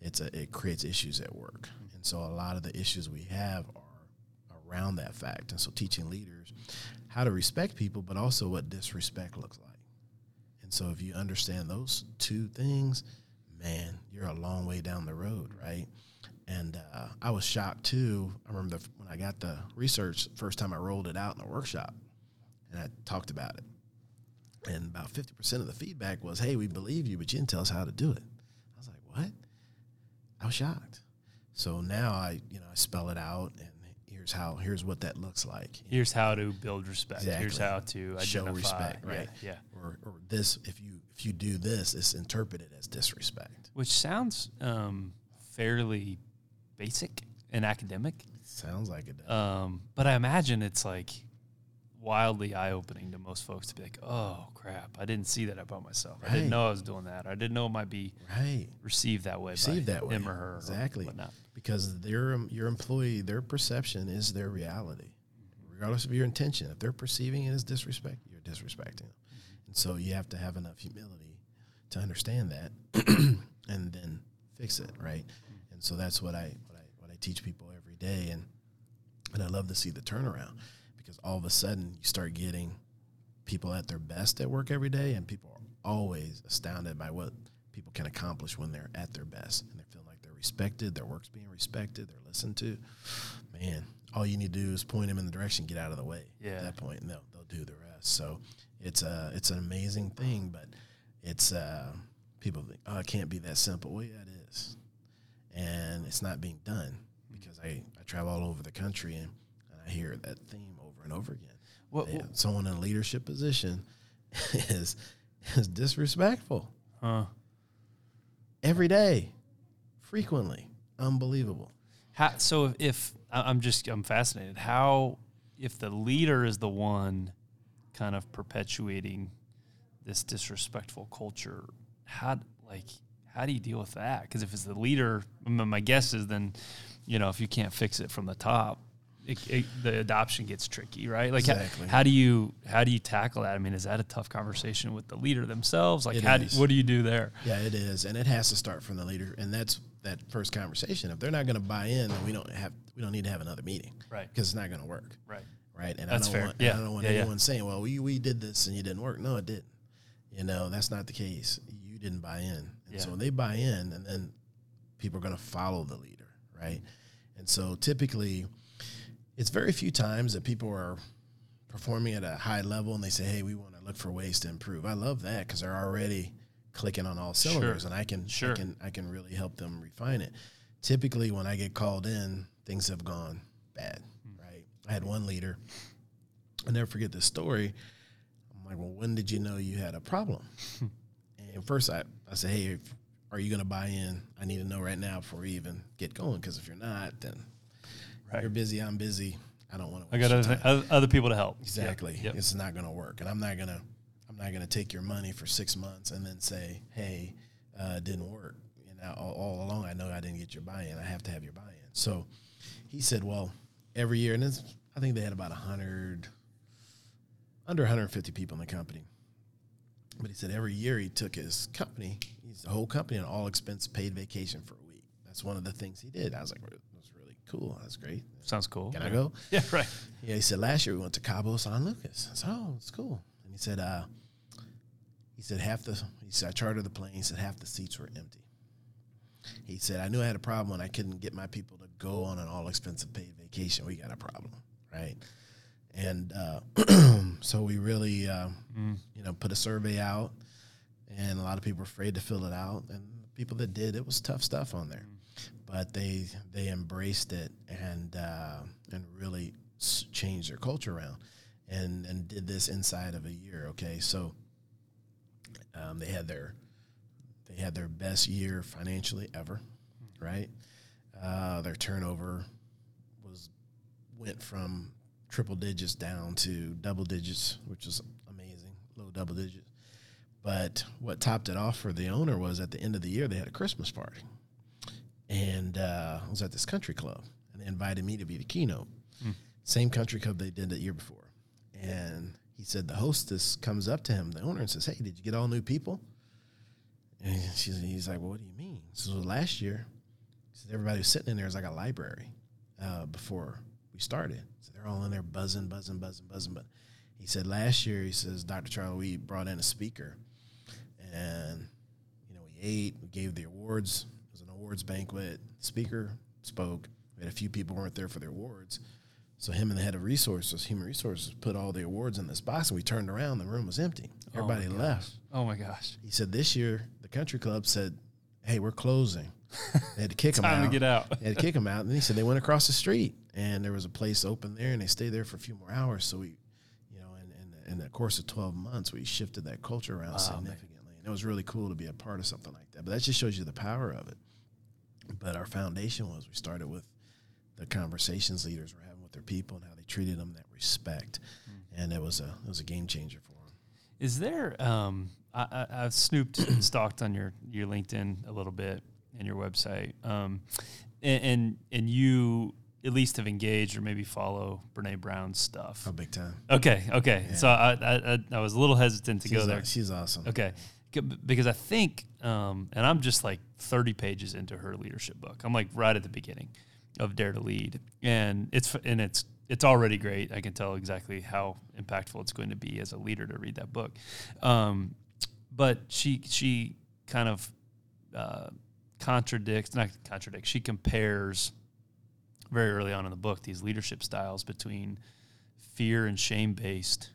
It's a, it creates issues at work. Mm-hmm. And so a lot of the issues we have are around that fact. And so teaching leaders how to respect people, but also what disrespect looks like. And so if you understand those two things, man, you're a long way down the road, right? And uh, I was shocked too. I remember the, when I got the research, first time I rolled it out in a workshop and I talked about it and about 50% of the feedback was, hey, we believe you, but you didn't tell us how to do it. I was like, what? I was shocked. So now I, you know, I spell it out and here's how, here's what that looks like. Here's how to build respect. Exactly. Here's how to identify. Show respect, right? Yeah, yeah. Or, or this, if you, if you do this, it's interpreted as disrespect. Which sounds um, fairly basic and academic. Sounds like it does. Um, but I imagine it's like wildly eye opening to most folks to be like, oh crap, I didn't see that about myself. Right. I didn't know I was doing that. I didn't know it might be right received that way. Received that way, him or her, exactly. Or because their um, your employee, their perception is their reality, regardless of your intention. If they're perceiving it as disrespect, you're disrespecting them, and so you have to have enough humility to understand that, and then fix it right. And so that's what I what I what I teach people every day, and and I love to see the turnaround because all of a sudden you start getting people at their best at work every day, and people are always astounded by what people can accomplish when they're at their best and they feel like they're respected, their work's being respected, they're listened to. Man, all you need to do is point them in the direction, get out of the way. Yeah. At that point, and they'll they'll do the rest. So it's a it's an amazing thing, but it's uh, people think, oh, it can't be that simple. Well, yeah, it is, and it's not being done because I I travel all over the country and, and I hear that theme and over again. What, what someone in a leadership position is is disrespectful. Huh. Every day, frequently, unbelievable. How, so if, if I'm just I'm fascinated how if the leader is the one kind of perpetuating this disrespectful culture, how like how do you deal with that? Because if it's the leader, my guess is then, you know, if you can't fix it from the top, it, it, the adoption gets tricky, right? Like, exactly. how, how, do you how do you tackle that? I mean, is that a tough conversation with the leader themselves? Like, it how do, what do you do there? Yeah, it is, and it has to start from the leader, and that's that first conversation. If they're not going to buy in, then we don't have we don't need to have another meeting, right? Because it's not going to work, right? Right, and that's I don't fair. want yeah. I don't want yeah, anyone yeah. saying, "Well, we we did this and you didn't work." No, it didn't. You know, that's not the case. You didn't buy in, and yeah. so when they buy in, and then people are going to follow the leader, right? And so typically it's very few times that people are performing at a high level and they say, "Hey, we want to look for ways to improve." I love that because they're already clicking on all cylinders, sure. and I can sure. I can I can really help them refine it. Typically, when I get called in, things have gone bad. Mm. Right? I had one leader. I never forget this story. I'm like, "Well, when did you know you had a problem?" and first, I I say, "Hey, if, are you going to buy in? I need to know right now before we even get going. Because if you're not, then Right. You're busy. I'm busy. I don't want to. I got other, other people to help. Exactly. Yep. Yep. It's not going to work, and I'm not gonna. I'm not gonna take your money for six months and then say, "Hey, uh, it didn't work." You know, all, all, along I know I didn't get your buy-in. I have to have your buy-in. So he said, "Well, every year, and this, I think they had about hundred, under 150 people in the company." But he said every year he took his company, he's the whole company, an all expense paid vacation for a week. That's one of the things he did. I was like, cool. That's great. Sounds cool. Can I go? Yeah, right. Yeah, he said last year we went to Cabo San Lucas. I said, oh, it's cool. And he said, uh, he said half the he said I chartered the plane. He said half the seats were empty. He said, I knew I had a problem when I couldn't get my people to go on an all expensive paid vacation. We got a problem, right? And uh, so we really, uh, Mm. you know, put a survey out, and a lot of people were afraid to fill it out. And the people that did, it was tough stuff on there, but they they embraced it and uh, and really changed their culture around, and and did this inside of a year. Okay, so um, they had their they had their best year financially ever, right? Uh, their turnover was went from triple digits down to double digits, which is amazing, low double digits. But what topped it off for the owner was at the end of the year they had a Christmas party, and uh, I was at this country club, and they invited me to be the keynote. Same country club they did the year before, and he said the hostess comes up to him, the owner, and says, "Hey, did you get all new people?" And she's, he's like, "Well, what do you mean?" So last year, said everybody was sitting in there is like a library uh, before we started. So they're all in there buzzing, buzzing, buzzing, buzzing. But he said last year, he says Dr. Charlie, we brought in a speaker, and you know we ate, we gave the awards. Awards banquet. speaker spoke. We had a few people weren't there for their awards. So him and the head of resources, human resources, put all the awards in this box, and we turned around. The room was empty. Oh Everybody gosh. left. Oh my gosh. He said this year the country club said, "Hey, we're closing." They had to kick him Time out. to get out. They had to kick him out, and then he said they went across the street, and there was a place open there, and they stayed there for a few more hours. So we, you know, in in, in the course of twelve months, we shifted that culture around Wow, man. significantly, and it was really cool to be a part of something like that. But that just shows you the power of it. But our foundation was we started with the conversations leaders were having with their people and how they treated them, that respect, Hmm. and it was a it was a game changer for them. Is there? Um, I, I, I've snooped and stalked on your your LinkedIn a little bit and your website, um, and, and and you at least have engaged or maybe follow Brene Brown's stuff. Oh, big time! Okay, okay. Yeah. So I, I I- was a little hesitant to She's go there. She's awesome. Okay. Because I think, um, and I'm just like 30 pages into her leadership book. I'm like right at the beginning of Dare to Lead, and it's and it's it's already great. I can tell exactly how impactful it's going to be as a leader to read that book. Um, but she she kind of uh, contradicts, not contradicts. She compares very early on in the book these leadership styles between fear and shame based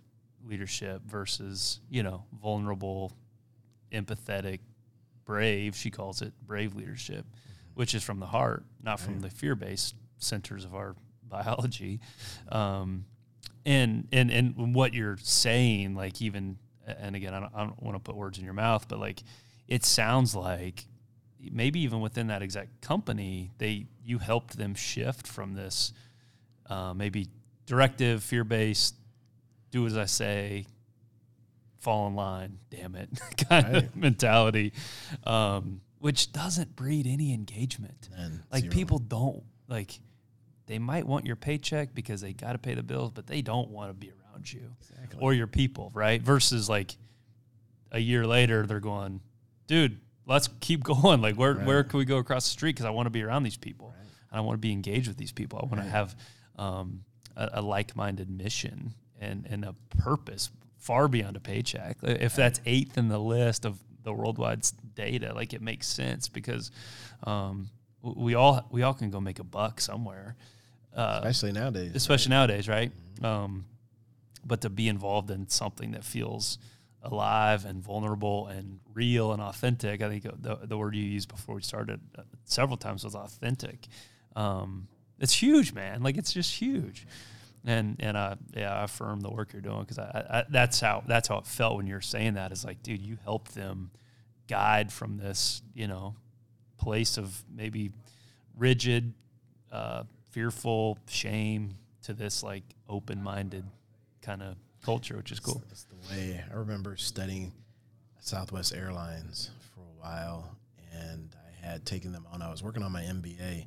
leadership versus you know vulnerable empathetic brave she calls it brave leadership which is from the heart not from Right. the fear based centers of our biology um, and and and what you're saying like even and again i don't, I don't want to put words in your mouth but like it sounds like maybe even within that exact company they you helped them shift from this uh, maybe directive fear based do as i say fall in line damn it kind Right. of mentality um, which doesn't breed any engagement like zero. people don't like they might want your paycheck because they got to pay the bills but they don't want to be around you Exactly. or your people right versus like a year later they're going dude let's keep going like where where can we go across the street because i want to be around these people Right. and i want to be engaged with these people i want Right. to have um, a, a like-minded mission and and a purpose far beyond a paycheck if that's eighth in the list of the worldwide data like it makes sense because um, we all we all can go make a buck somewhere uh, especially nowadays. especially nowadays, right? Um, but to be involved in something that feels alive and vulnerable and real and authentic, I think the, the word you used before we started uh, several times was authentic. Um, it's huge, man. Like it's just huge. And and uh, yeah, I affirm the work you're doing because that's how that's how it felt when you were saying that. Is like, dude, you helped them guide from this, you know, place of maybe rigid, uh, fearful shame to this like open-minded kind of culture, which is cool. That's the way I remember studying Southwest Airlines for a while, and I had taken them on. I was working on my MBA,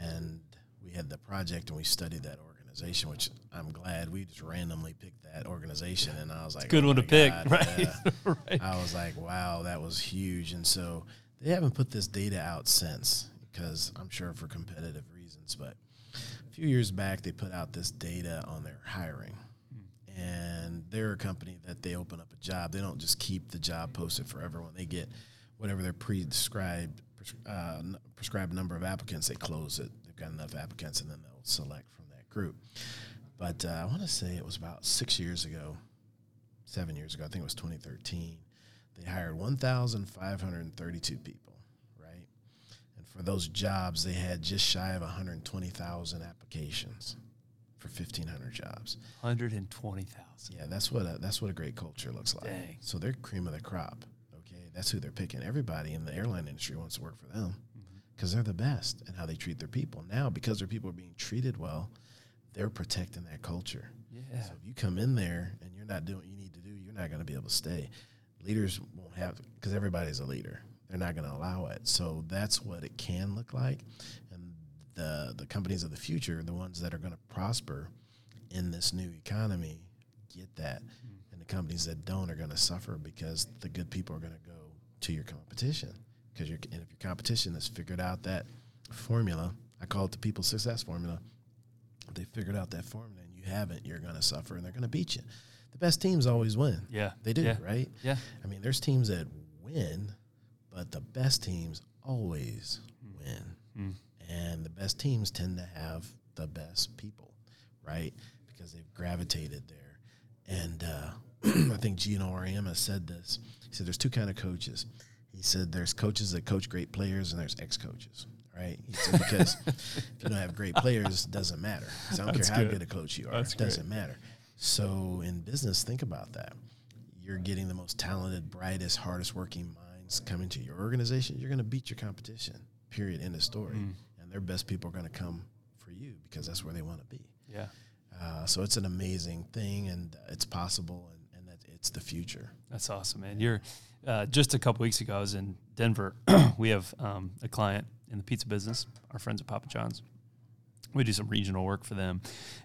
and we had the project, and we studied that organization. Which I'm glad we just randomly picked that organization, and I was like, Good oh one to pick, God, right? yeah. right. I was like, wow, that was huge. And so they haven't put this data out since because I'm sure for competitive reasons. But a few years back, they put out this data on their hiring. And they're a company that they open up a job. They don't just keep the job posted for everyone. They get whatever their prescribed uh, prescribed number of applicants, they close it. They've got enough applicants, and then they'll select from group. But uh, I want to say it was about six years ago, seven years ago. I think it was 2013. They hired 1,532 people, right? And for those jobs, they had just shy of 120,000 applications for 1,500 jobs. 120,000. Yeah, that's what a, that's what a great culture looks like. Dang. So they're cream of the crop. Okay, that's who they're picking. Everybody in the airline industry wants to work for them because they're the best and how they treat their people. Now, because their people are being treated well, they're protecting that culture. Yeah. So if you come in there and you're not doing what you need to do, you're not going to be able to stay. Leaders won't have because everybody's a leader. They're not going to allow it. So that's what it can look like. And the the companies of the future, the ones that are going to prosper in this new economy, get that. Mm-hmm. And the companies that don't are going to suffer because the good people are going to go to your competition. Because your and if your competition has figured out that formula, I call it the people success formula. They figured out that formula and you haven't, you're going to suffer and they're going to beat you. The best teams always win. Yeah. They do, Yeah. right? Yeah. I mean, there's teams that win, but the best teams always win. Mm. And the best teams tend to have the best people, right? Because they've gravitated there. And uh, I think Geno Auriemma said this. He said there's two kind of coaches. He said there's coaches that coach great players and there's ex-coaches, right? Said because if you don't have great players, it doesn't matter. I don't That's care how good. a coach you are. That's it doesn't matter. So in business, think about that. You're getting the most talented, brightest, hardest working minds coming to your organization. You're going to beat your competition. Period. End of story. Mm. And their best people are going to come for you because that's where they want to be. Yeah. Uh, so it's an amazing thing, and it's possible, and, and that it's the future. That's awesome, man. You're uh, just a couple weeks ago. I was in Denver. we have um, a client in the pizza business. Our friends at Papa John's. We do some regional work for them,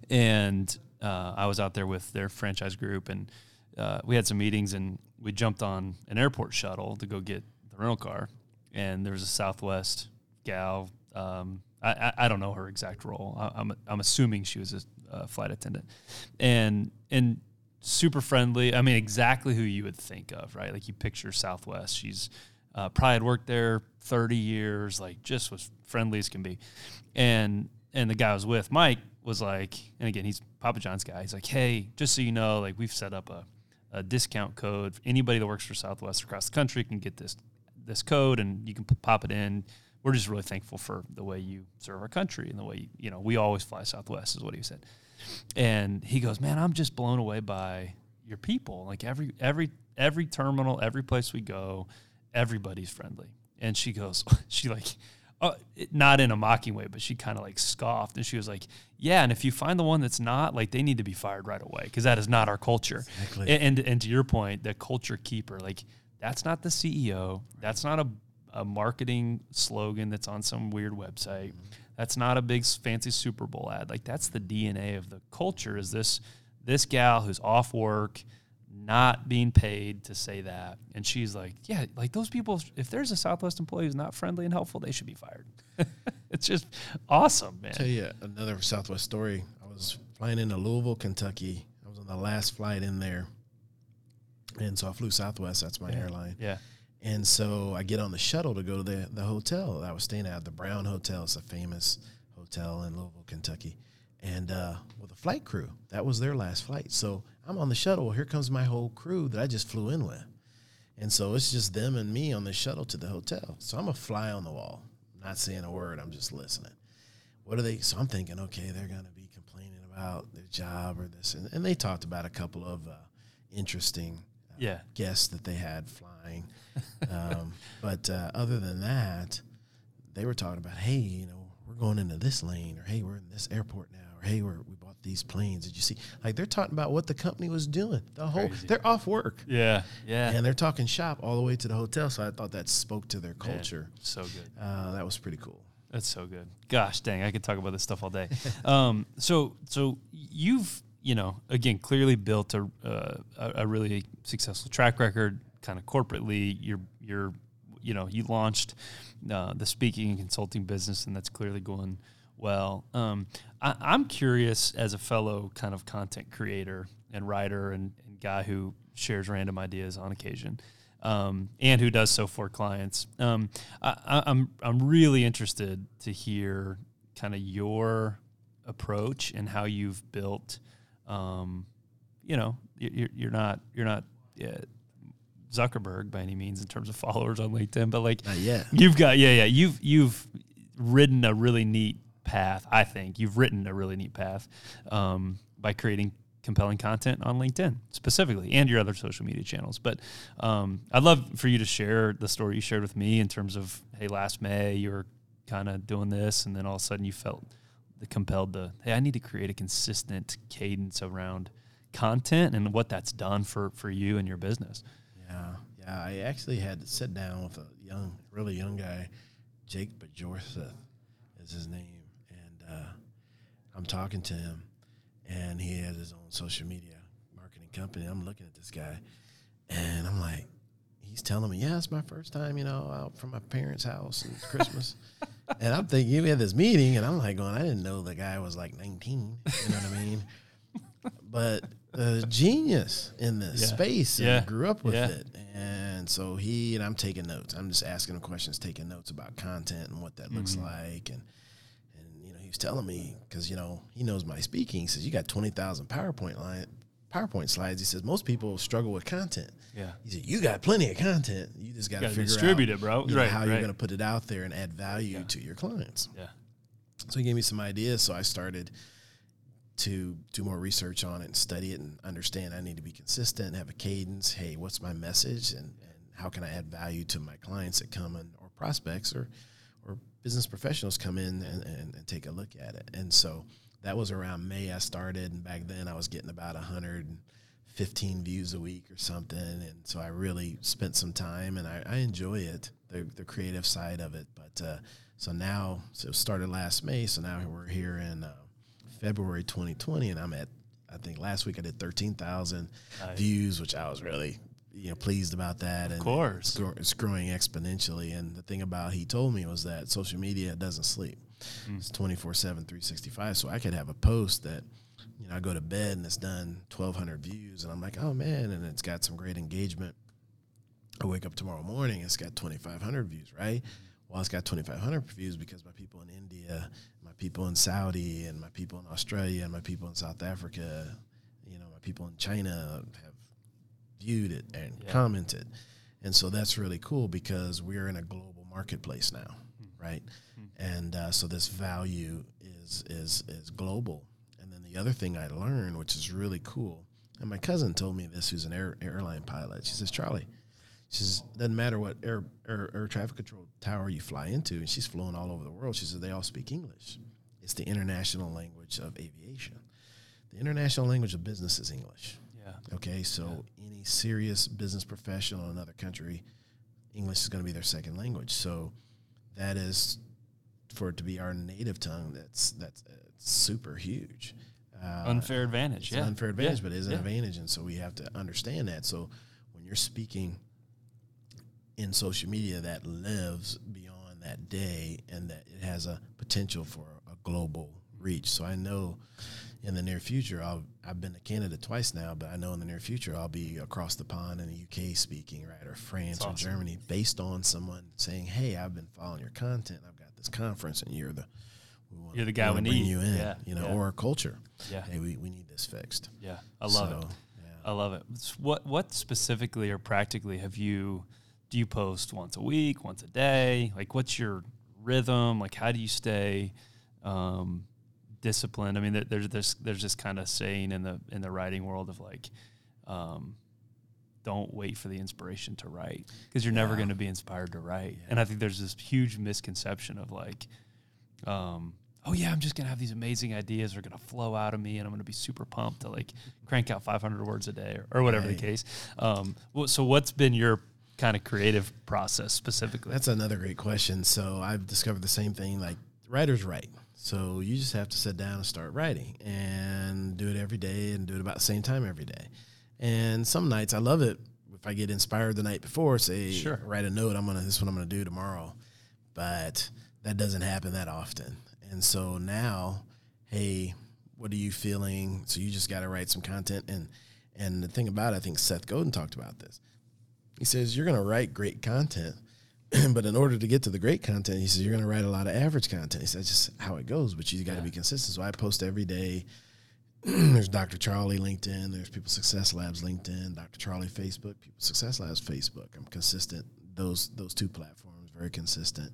and uh, I was out there with their franchise group, and uh, we had some meetings, and we jumped on an airport shuttle to go get the rental car, and there was a Southwest gal. Um, I, I, I don't know her exact role. I, I'm I'm assuming she was a flight attendant, and and super friendly. I mean, exactly who you would think of, right? Like you picture Southwest. She's uh, probably had worked there 30 years, like just was friendly as can be. And and the guy I was with, Mike, was like, and again, he's Papa John's guy. He's like, hey, just so you know, like we've set up a, a discount code. Anybody that works for Southwest across the country can get this this code, and you can pop it in. We're just really thankful for the way you serve our country and the way you know we always fly Southwest is what he said. And he goes, "Man, I'm just blown away by your people. Like every every every terminal, every place we go, everybody's friendly." And she goes, she like, uh, not in a mocking way, but she kind of like scoffed, and she was like, "Yeah, and if you find the one that's not, like, they need to be fired right away because that is not our culture." Exactly. And, and and to your point, the culture keeper, like, that's not the CEO. That's not a a marketing slogan that's on some weird website. That's not a big fancy Super Bowl ad. Like that's the DNA of the culture. Is this this gal who's off work, not being paid to say that, and she's like, yeah, like those people. If there's a Southwest employee who's not friendly and helpful, they should be fired. it's just awesome, man. I'll tell you another Southwest story. I was flying into Louisville, Kentucky. I was on the last flight in there. And so I flew Southwest, that's my airline. Yeah, And so I get on the shuttle to go to the, the hotel that I was staying at, the Brown Hotel. It's a famous hotel in Louisville, Kentucky. And uh, with the flight crew, that was their last flight. So I'm on the shuttle. Well, here comes my whole crew that I just flew in with. And so it's just them and me on the shuttle to the hotel. So I'm a fly on the wall, not saying a word. I'm just listening. What are they? So I'm thinking, okay, they're going to be complaining about their job or this. And, and they talked about a couple of uh, interesting uh, Yeah. guests that they had flying. Um, but uh, other than that, they were talking about, hey, you know, we're going into this lane, or hey, we're in this airport now, or hey, we're, we bought these planes. Did you see? Like they're talking about what the company was doing. The whole Crazy. they're off work yeah, yeah. and they're talking shop all the way to the hotel. So I thought that spoke to their Man, culture. so good. Uh, that was pretty cool. That's so good. Gosh, dang, I could talk about this stuff all day. um, so, so you've, you know, again, clearly built a, uh, a a really successful track record, kind of corporately. You're, you're, you know, you launched uh, the speaking and consulting business, and that's clearly going well. Um, I, I'm curious, as a fellow kind of content creator and writer and, and guy who shares random ideas on occasion. um, and who does so for clients. Um, I, I, I'm I'm really interested to hear kind of your approach and how you've built. Um, you know, you're, you're not you're not Zuckerberg by any means in terms of followers on LinkedIn, but like yeah, you've got yeah yeah you've you've ridden a really neat path. I think you've written a really neat path um, by creating compelling content on LinkedIn specifically and your other social media channels. But um, I'd love for you to share the story you shared with me in terms of hey, last May you were kind of doing this, and then all of a sudden you felt compelled to hey, I need to create a consistent cadence around content and what that's done for for you and your business. Yeah, yeah. I actually had to sit down with a young, really young guy, Jake Bajorseth is his name, I'm talking to him, and he has his own social media marketing company. I'm looking at this guy, and I'm like, he's telling me, yeah, it's my first time, you know, out from my parents' house and Christmas. and I'm thinking, we had this meeting, and I'm like going, I didn't know the guy was like 19. You know what I mean? But a genius in this Yeah. space and Yeah. grew up with Yeah. it. And so he and I'm taking notes. I'm just asking him questions, taking notes about content and what that looks Mm-hmm. like. And and you know, he was telling me because you know he knows my speaking. He says you got twenty thousand PowerPoint line PowerPoint slides. He says most people struggle with content. Yeah. He said you got plenty of content. You just got to figure distribute out, it, bro. you know, Right, how you're going to put it out there and add value Yeah. to your clients. Yeah. So he gave me some ideas. So I started to do more research on it and study it and understand I need to be consistent, have a cadence. Hey, what's my message and, and how can I add value to my clients that come in or prospects or business professionals come in and, and, and take a look at it. And so that was around May I started and back then I was getting about 115 views a week or something. And so I really spent some time and I, I enjoy it, the, the creative side of it. But uh, so now, so it started last May. So now we're here in uh, February 2020 and I'm at, I think last week I did 13,000 Nice. views, which I was really you know pleased about that. Of and course. it's, grow, it's growing exponentially. And the thing about he told me was that social media doesn't sleep. Mm. It's 24 7, 365. So I could have a post that, you know, I go to bed and it's done 1,200 views. And I'm like, oh man. And it's got some great engagement. I wake up tomorrow morning, it's got 2,500 views, right? Well, it's got 2,500 views because my people in India, my people in Saudi, and my people in Australia, and my people in South Africa, you know, my people in China have viewed it and Yeah. commented. And so that's really cool because we're in a global marketplace now, right? And uh, so this value is is is global. And then the other thing I learned, which is really cool, and my cousin told me this, who's an air, airline pilot. She says, Charlie, she says, doesn't matter what air, air air traffic control tower you fly into, and she's flown all over the world. She says they all speak English. It's the international language of aviation. The international language of business is English. Yeah. Okay, so any serious business professional in another country, English is going to be their second language. So that is for it to be our native tongue. That's that's uh, super huge. Uh, Unfair advantage. it's yeah. an unfair advantage, Yeah. but it is an Yeah. advantage, and so we have to understand that. So when you're speaking in social media, that lives beyond that day, and that it has a potential for a global reach. So I know in the near future, I'll I've been to Canada twice now, but I know in the near future I'll be across the pond in the UK speaking, right, or France That's or awesome. Germany, based on someone saying, "Hey, I've been following your content. I've got this conference, and you're the we wanna- You're the guy we need." you in, Yeah, you know, yeah. or a culture. Yeah. Hey, we, we need this fixed. Yeah. I love So, it. Yeah. I love it. What what specifically or practically have you do you post once a week, once a day? Like what's your rhythm? Like how do you stay um, disciplined? I mean, there's this there's this kind of saying in the in the writing world of like, um, don't wait for the inspiration to write because you're never going to be inspired to write. And I think there's this huge misconception of like, um, oh yeah, I'm just gonna have these amazing ideas that are gonna flow out of me, and I'm gonna be super pumped to like crank out 500 words a day or, or whatever Right. the case. Um, wh- so what's been your kind of creative process specifically? That's another great question. So I've discovered the same thing. Like writers write. So you just have to sit down and start writing and do it every day and do it about the same time every day. And some nights I love it if I get inspired the night before, say Sure. write a note, I'm gonna this is what I'm gonna do tomorrow. But that doesn't happen that often. And so now, hey, what are you feeling? So you just gotta write some content and and the thing about it, I think Seth Godin talked about this he says you're going to write great content, but in order to get to the great content, he says you're going to write a lot of average content. He says that's just how it goes, but you got to Yeah. be consistent. So I post every day. there's Dr. Charlie LinkedIn. There's People Success Labs LinkedIn. Dr. Charlie Facebook. People Success Labs Facebook. I'm consistent. Those those two platforms very consistent.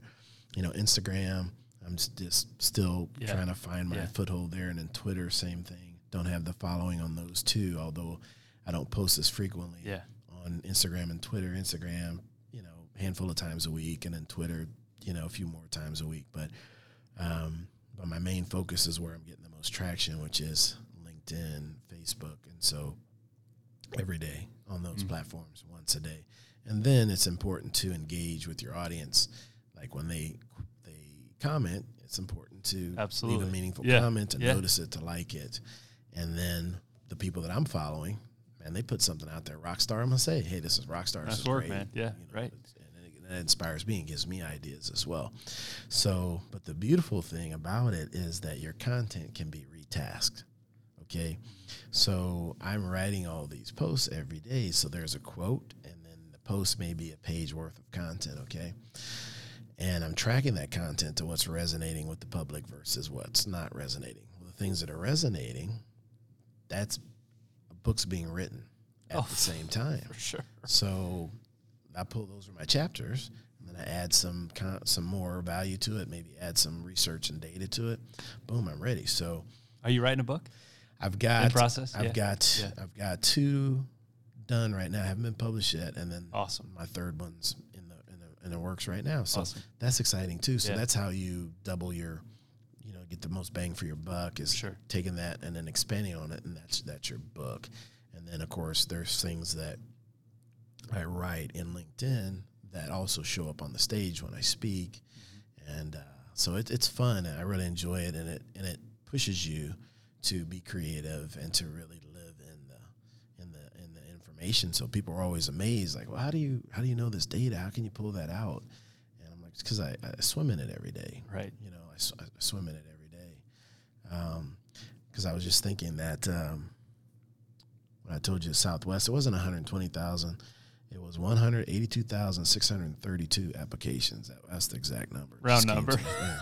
You know, Instagram. I'm just, still Yeah. trying to find my Yeah. foothold there, and then Twitter, same thing. Don't have the following on those two, although I don't post as frequently Yeah. on Instagram and Twitter. Instagram, a handful of times a week, and then Twitter, you know, a few more times a week. But um, but my main focus is where I'm getting the most traction, which is LinkedIn, Facebook, and so every day on those Mm. platforms, once a day. And then it's important to engage with your audience, like when they they comment. It's important to Absolutely. leave a meaningful Yeah. comment, to Yeah. notice it, to like it, and then the people that I'm following, man, they put something out there. Rockstar, I'm gonna say, hey, this is Rockstar. this Nice work, great. man. Yeah, right. And it, and it inspires me and gives me ideas as well. So, but the beautiful thing about it is that your content can be retasked. Okay. So I'm writing all these posts every day. So there's a quote, and then the post may be a page worth of content. Okay. And I'm tracking that content to what's resonating with the public versus what's not resonating. Well, the things that are resonating, that's books being written at Oh, the same time. For sure. So I pull those are my chapters, and then I add some some more value to it. Maybe add some research and data to it. Boom, I'm ready. So Are you writing a book? I've got In process? I've Yeah. got Yeah. I've got two done right now. I haven't been published yet, and then Awesome. my third one's in the in the, in the works right now. So Awesome. that's exciting too. So Yeah. that's how you double your, you know, get the most bang for your buck is Sure. taking that and then expanding on it, and that's that's your book. And then of course there's things that I write in LinkedIn that also show up on the stage when I speak, Mm-hmm. and uh, so it, it's fun. And I really enjoy it, and it and it pushes you to be creative and to really live in the in the in the information. So people are always amazed, like, well, how do you how do you know this data? How can you pull that out? And I'm like, it's because I, I swim in it every day. Right. You know, I, sw- I swim in it every day. Because I was just thinking that um, when I told you Southwest, it wasn't 120,000. It was 182,632 applications. That, that's the exact number. Round number. yeah.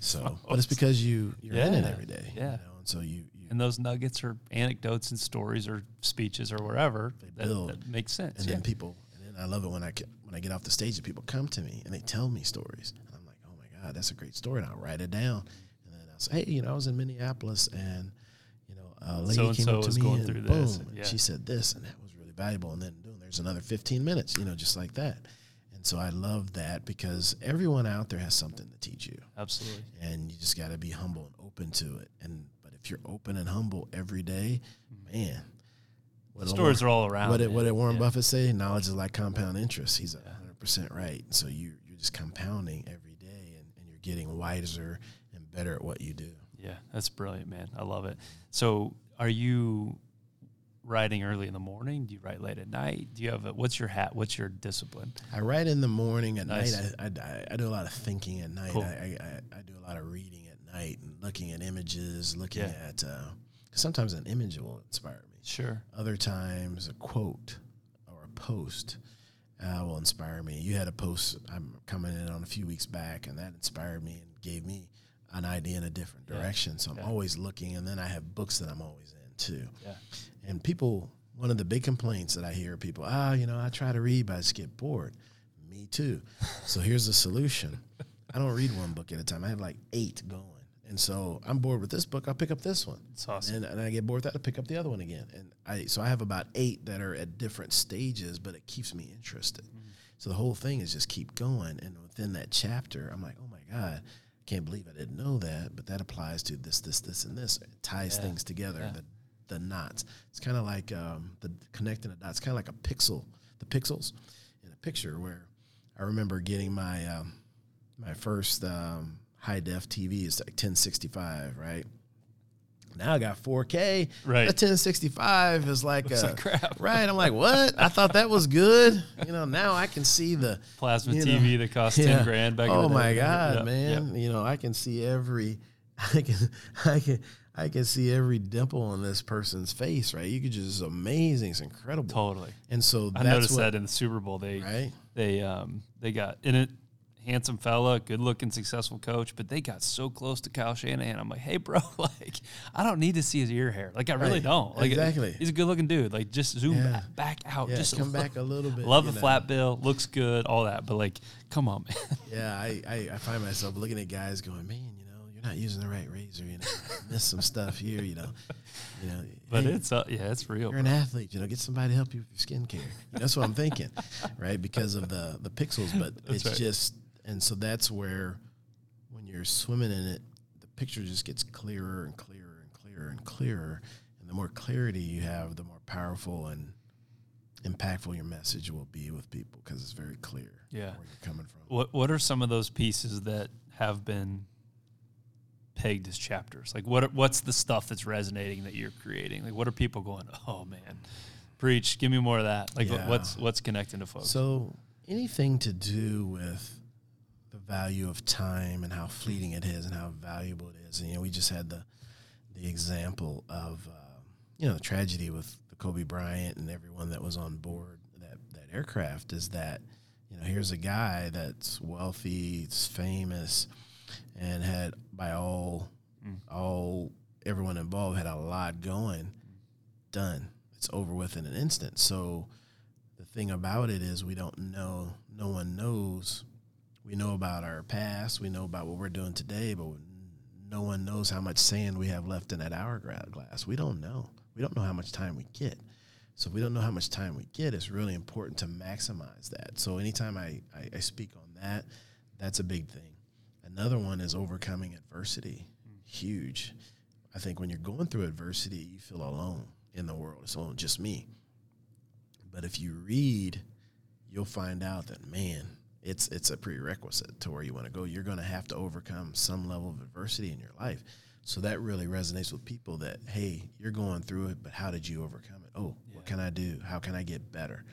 So, smokes. but it's because you you're in it every day. yeah. You know? And so you, you and those nuggets or anecdotes and stories or speeches or wherever that, build. that makes sense. and yeah. then people, and then I love it when I get, when I get off the stage and people come to me and they tell me stories. And I'm like, oh my god, that's a great story. And I'll write it down. And then I'll say, hey, you know, I was in Minneapolis and you know, a lady So-and-so came up to me going and through boom, this, and yeah. she said this, and that was really valuable. And then boom, there's another 15 minutes, you know, just like that. And so I love that because everyone out there has something to teach you Absolutely. and you just got to be humble and open to it. And but if you're open and humble every day, man, what. Stories are all around. What did, what did Warren Yeah. Buffett say? Knowledge is like compound interest. He's hundred percent right. So you you're just compounding every day, and, and you're getting wiser and better at what you do. Yeah, that's brilliant, man. I love it. So, are you writing early in the morning? Do you write late at night? Do you have a, what's your hat? What's your discipline? I write in the morning. At Nice. night, I, I, I do a lot of thinking at night. Cool. I, I, I do a lot of reading at night and looking at images, looking Yeah. at. Uh, sometimes an image will inspire me. Sure. Other times, a quote or a post uh, will inspire me. You had a post I'm commented on a few weeks back, and that inspired me and gave me an idea in a different Yeah. direction. So I'm Yeah. always looking, and then I have books that I'm always in too. Yeah. And people, one of the big complaints that I hear people, ah, you know, I try to read, but I just get bored. Me too. so here's the solution. I don't read one book at a time. I have like eight going. And so I'm bored with this book. I'll pick up this one. It's awesome. And, and I get bored with that. I pick up the other one again. And I so I have about eight that are at different stages, but it keeps me interested. So the whole thing is just keep going. And within that chapter, I'm like, oh my God, I can't believe I didn't know that. But that applies to this, this, this, and this. It ties Yeah. things together. Yeah. The, the knots. It's kind of like um, the connecting the dots. Kind of like a pixel, the pixels in a picture. Where I remember getting my um, my first um, high def TV is like 1065, right? Now I got 4K. Right. That 1065 is like, Looks a, like crap. right. I'm like, what? I thought that was good. You know, now I can see the Plasma you know, TV that cost ten grand back. in Oh the day. my God, Yeah, man! You know, I can see every I can, I can, I can see every dimple on this person's face, right? You could just amazing, it's incredible. Totally. And so I noticed what, that in the Super Bowl. They right? they um they got in it handsome fella, good looking, successful coach, but they got so close to Kyle Shanahan. I'm like, hey bro, like I don't need to see his ear hair. Like I really Right. don't. Like Exactly. he's a good looking dude. Like just zoom Yeah. back, back out. Yeah, just come back a little bit. Love the know. flat bill, looks good, all that. But like, come on, man. Yeah, I, I, I find myself looking at guys going, man, you know, you're not using the right razor. You know, miss some stuff here. You know, you know. But hey, it's uh, yeah, it's real. you're an athlete. You know, get somebody to help you with your skincare. You know, that's what I'm thinking, right? Because of the the pixels, but it's right. just, and so that's where when you're swimming in it, the picture just gets clearer and clearer and clearer and clearer, and the more clarity you have, the more powerful and impactful your message will be with people because it's very clear Yeah. where you're coming from. What What are some of those pieces that have been pegged as chapters? Like, what What's the stuff that's resonating that you're creating? Like, what are people going? Oh man, preach! Give me more of that. Like, Yeah. what's what's connecting to folks? So anything to do with the value of time and how fleeting it is and how valuable it is. And, you know, we just had the the example of uh, you know the tragedy with the Kobe Bryant and everyone that was on board that that aircraft. Is that you know here's a guy that's wealthy, it's famous, and had by all Mm. all everyone involved had a lot going. Done. It's over with in an instant. So the thing about it is we don't know no one knows we know about our past we know about what we're doing today but no one knows how much sand we have left in that hourglass we don't know we don't know how much time we get so if we don't know how much time we get it's really important to maximize that so anytime i, I, I speak on that that's a big thing another one is overcoming adversity huge i think when you're going through adversity you feel alone in the world it's only just me but if you read, you'll find out that man, it's it's a prerequisite to where you want to go. You're going to have to overcome some level of adversity in your life. So that really resonates with people that hey, you're going through it, but how did you overcome it? Oh, what can I do? How can I get better?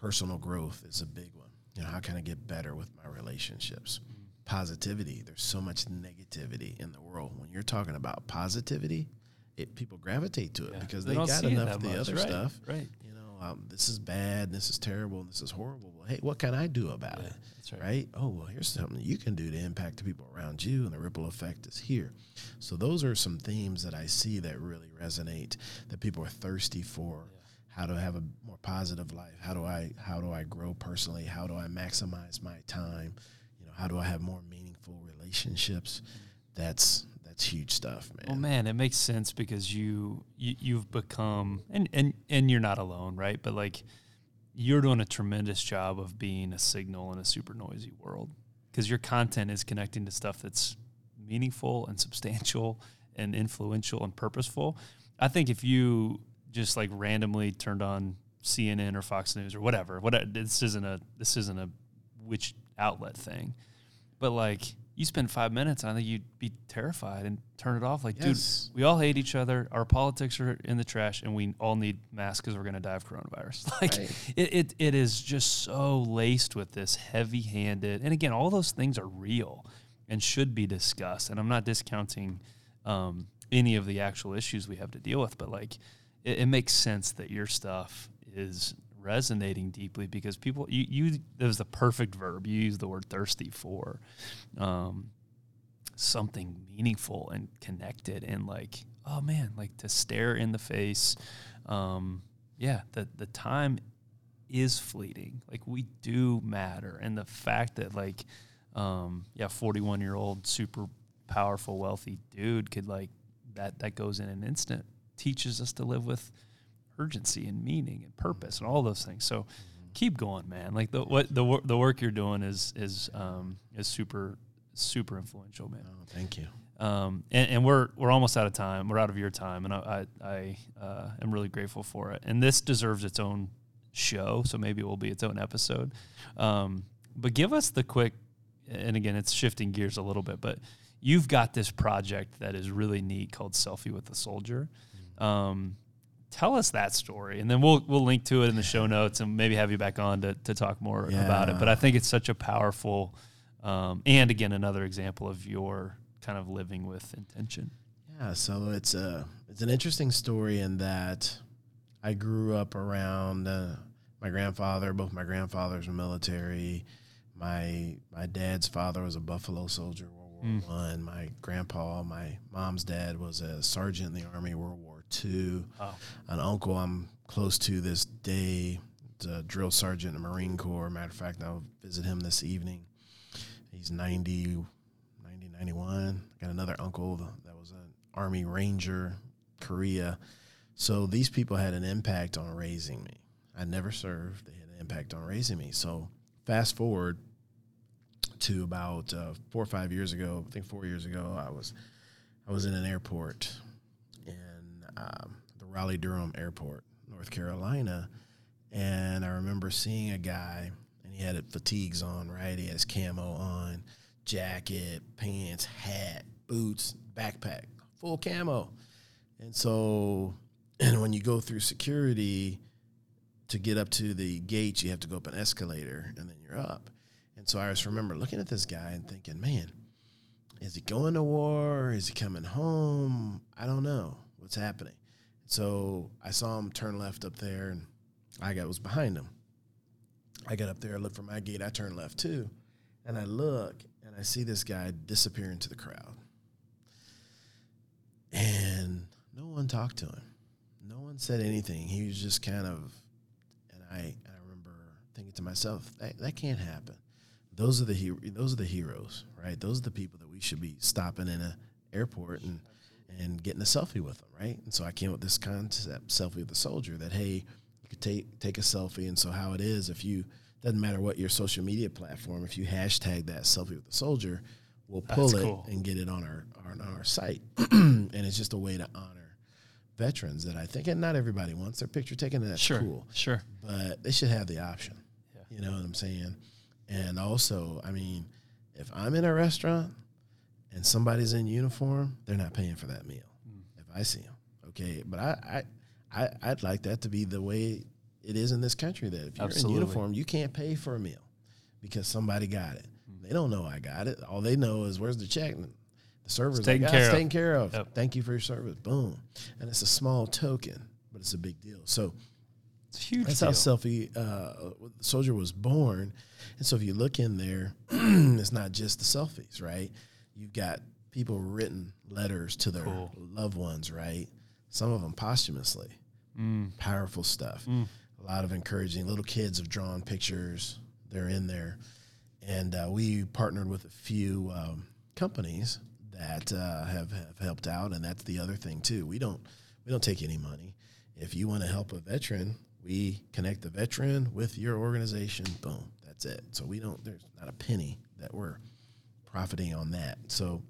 Personal growth is a big one. You know, how can I get better with my relationships? Positivity. There's so much negativity in the world. When you're talking about positivity, it people gravitate to it because they, don't got enough of the much, other right, stuff Right. you know, um, this is bad, this is terrible, and this is horrible. Well, hey, what can I do about Yeah, it? that's right. Right? Oh, well, here's something you can do to impact the people around you, and the ripple effect is here. So those are some themes that I see that really resonate. That people are thirsty for. How to have a more positive life? How do I how do I grow personally? How do I maximize my time? You know, how do I have more meaningful relationships? Mm-hmm. That's that's huge stuff, man. Well, man, it makes sense because you, you you've become and and and you're not alone, right? But like you're doing a tremendous job of being a signal in a super noisy world because your content is connecting to stuff that's meaningful and substantial and influential and purposeful. I think if you just like randomly turned on CNN or Fox News or whatever, whatever this isn't a this isn't a which outlet thing, but like you spend five minutes, and I think you'd be terrified and turn it off. Like, Yes. dude, we all hate each other. Our politics are in the trash, and we all need masks because we're going to die of coronavirus. Like, Right. it, it, it is just so laced with this heavy handed. And again, all those things are real and should be discussed. And I'm not discounting um, any of the actual issues we have to deal with, but like, it, it makes sense that your stuff is resonating deeply because people you you there's the perfect verb. You use the word thirsty for um something meaningful and connected and like oh man like to stare in the face. Um yeah the the time is fleeting. Like we do matter. And the fact that like um yeah 41 year old super powerful wealthy dude could like that that goes in an instant teaches us to live with urgency and meaning and purpose and all those things so keep going man like the what the the work you're doing is is um is super super influential man Oh, thank you. um, and, and we're we're almost out of time. We're out of your time, and I I, I uh, am really grateful for it. And this deserves its own show, so maybe it will be its own episode. Um, but give us the quick, and again, it's shifting gears a little bit, but you've got this project that is really neat called Selfie with the Soldier. Um, tell us that story, and then we'll we'll link to it in the show notes, and maybe have you back on to to talk more about it. But I think it's such a powerful, um, and again, another example of your kind of living with intention. Yeah, so it's a it's an interesting story in that I grew up around uh, my grandfather. Both my grandfathers were military. My my dad's father was a Buffalo soldier, World War Mm. One. My grandpa, my mom's dad, was a sergeant in the Army, World War Two. Wow. An uncle I'm close to this day, drill sergeant in the Marine Corps. Matter of fact, I'll visit him this evening. He's 90, 90 91. Got another uncle that was an Army Ranger, Korea. So these people had an impact on raising me. I never served. They had an impact on raising me. So fast forward to about uh, four or five years ago. I think four years ago, I was I was in an airport um, the Raleigh Durham Airport, North Carolina, and I remember seeing a guy, and he had fatigues on, right? He had his camo on, jacket, pants, hat, boots, backpack, full camo. And so, and when you go through security to get up to the gates, you have to go up an escalator, and then you're up. And so I just remember looking at this guy and thinking, man, is he going to war? Is he coming home? I don't know what's happening. So I saw him turn left up there, and I got was behind him. I got up there, I looked for my gate, I turned left too, and I look and I see this guy disappear into the crowd, and no one talked to him. No one said anything. He was just kind of, and I I remember thinking to myself, that, that can't happen. Those are the hero, those are the heroes, right? Those are the people that we should be stopping in a airport and and getting a selfie with them, right? And so I came up with this concept, selfie with the soldier, that hey, you could take take a selfie, and so how it is if you doesn't matter what your social media platform, if you hashtag that selfie with the soldier, we'll pull That's it cool. and get it on our on our site, and it's just a way to honor veterans that I think, and not everybody wants their picture taken, and that's Sure. cool Sure. but they should have the option. Yeah. You know what I'm saying? And also, I mean, if I'm in a restaurant and somebody's in uniform, they're not paying for that meal. If I see them, okay. But I, I, I, I'd like that to be the way it is in this country. That if you're Absolutely. in uniform, you can't pay for a meal because somebody got it. They don't know I got it. All they know is where's the check. The server's It's taken "Ah, care of." taken care of. Yep. Thank you for your service. Boom. And it's a small token, but it's a big deal. So It's a huge. that's deal. how selfie uh, soldier was born. And so if you look in there, it's not just the selfies, right? You've got people written letters to their Cool. loved ones, right? Some of them posthumously. Mm. Powerful stuff. Mm. A lot of encouraging. Little kids have drawn pictures. They're in there, and uh, we partnered with a few um, companies that uh, have have helped out, and that's the other thing too. We don't we don't take any money. If you want to help a veteran, we connect the veteran with your organization. Boom, that's it. So we don't. There's not a penny that we're profiting on that. So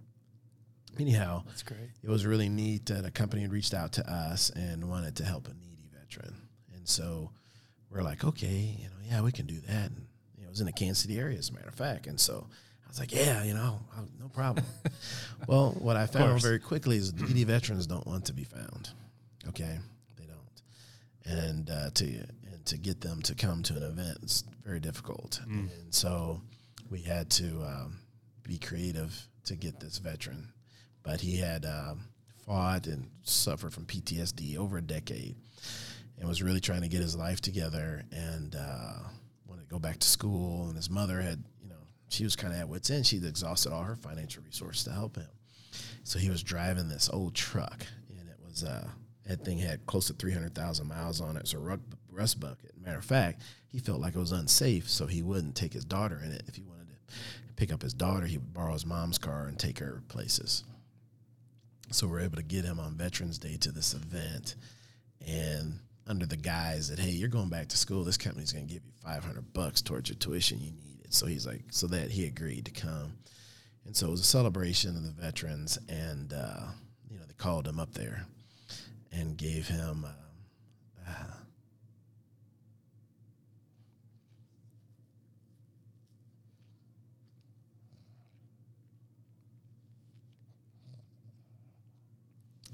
anyhow, That's great. it was really neat that a company had reached out to us and wanted to help a needy veteran. And so we're like, okay, you know, yeah, we can do that. And you know, it was in the Kansas City area, as a matter of fact. And so I was like, yeah, you know, I'll- no problem. well, what I found very quickly is needy veterans don't want to be found. Okay, they don't, and uh, to and to get them to come to an event is very difficult. And so we had to um, be creative to get this veteran but he had um, fought and suffered from PTSD over a decade and was really trying to get his life together and uh, wanted to go back to school. And his mother had, you know, she was kind of at wits' end. She'd exhausted all her financial resources to help him. So he was driving this old truck, and it was uh, that thing had close to three hundred thousand miles on it. It's a ru- rust bucket. Matter of fact, he felt like it was unsafe, so he wouldn't take his daughter in it. If he wanted to pick up his daughter, he would borrow his mom's car and take her places. So we're able to get him on Veterans Day to this event, and under the guise that hey, you're going back to school, this company's going to give you 500 bucks towards your tuition. You need it. So he's like, so that he agreed to come, and so it was a celebration of the veterans, and uh, you know they called him up there and gave him. Uh, uh,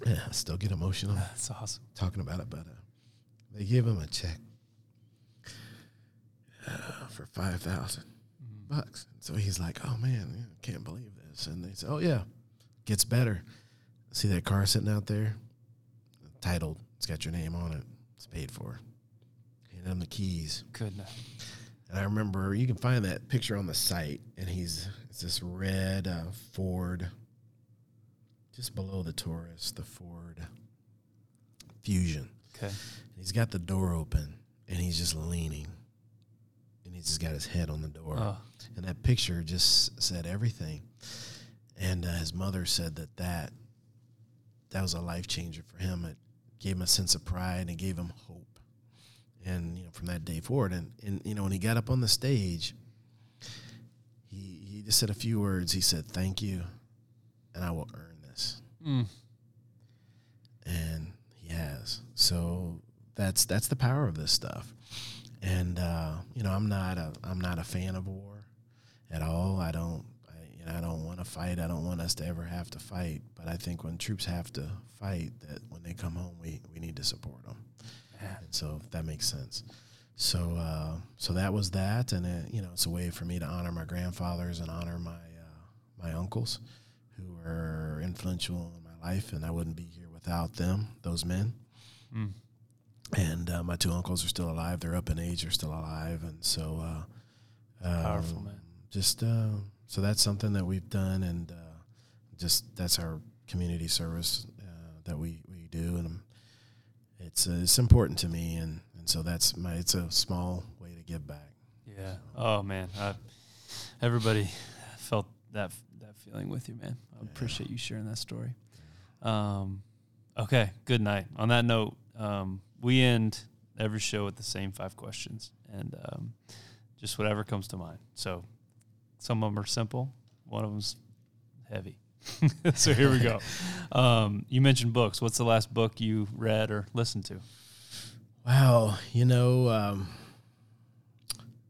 yeah, I still get emotional That's awesome. talking about it, but uh, they give him a check uh, for five thousand bucks. So he's like, "Oh man, yeah, can't believe this." And they say, "Oh yeah, gets better. See that car sitting out there, titled. It's got your name on it. It's paid for. Handed him the keys. Goodness. And I remember you can find that picture on the site, and he's it's this red uh, Ford, just below the Taurus, the Ford Fusion. Okay. He's got the door open, and he's just leaning, and he's just got his head on the door. Oh, And that picture just said everything. And uh, his mother said that, that that was a life changer for him. It gave him a sense of pride and it gave him hope. And you know, from that day forward, and, and you know, when he got up on the stage, he he just said a few words. He said, "Thank you, and I will earn this." Mm, and he has. So that's that's the power of this stuff. And uh, you know, I'm not a I'm not a fan of war at all. I don't I, you know I don't want to fight. I don't want us to ever have to fight. But I think when troops have to fight, that when they come home, we we need to support them. man. And so that makes sense. So uh, so that was that, and it, you know, it's a way for me to honor my grandfathers and honor my uh, my uncles, who were influential in my life, and I wouldn't be here without them. Those men. Mm. And uh, my two uncles are still alive. They're up in age. They're still alive, and so uh, Powerful, um, man. Just uh, so that's something that we've done, and uh, just that's our community service uh, that we we do, and it's uh, it's important to me, and and so that's my it's a small way to give back. Yeah. Oh man, I, everybody felt that that feeling with you, man. I Yeah. appreciate you sharing that story. Um, okay. Good night. On that note, um, we end every show with the same five questions, and um, just whatever comes to mind. So, some of them are simple. One of them's heavy. so here we go. Um, you mentioned books. What's the last book you read or listened to? Wow, you know, um,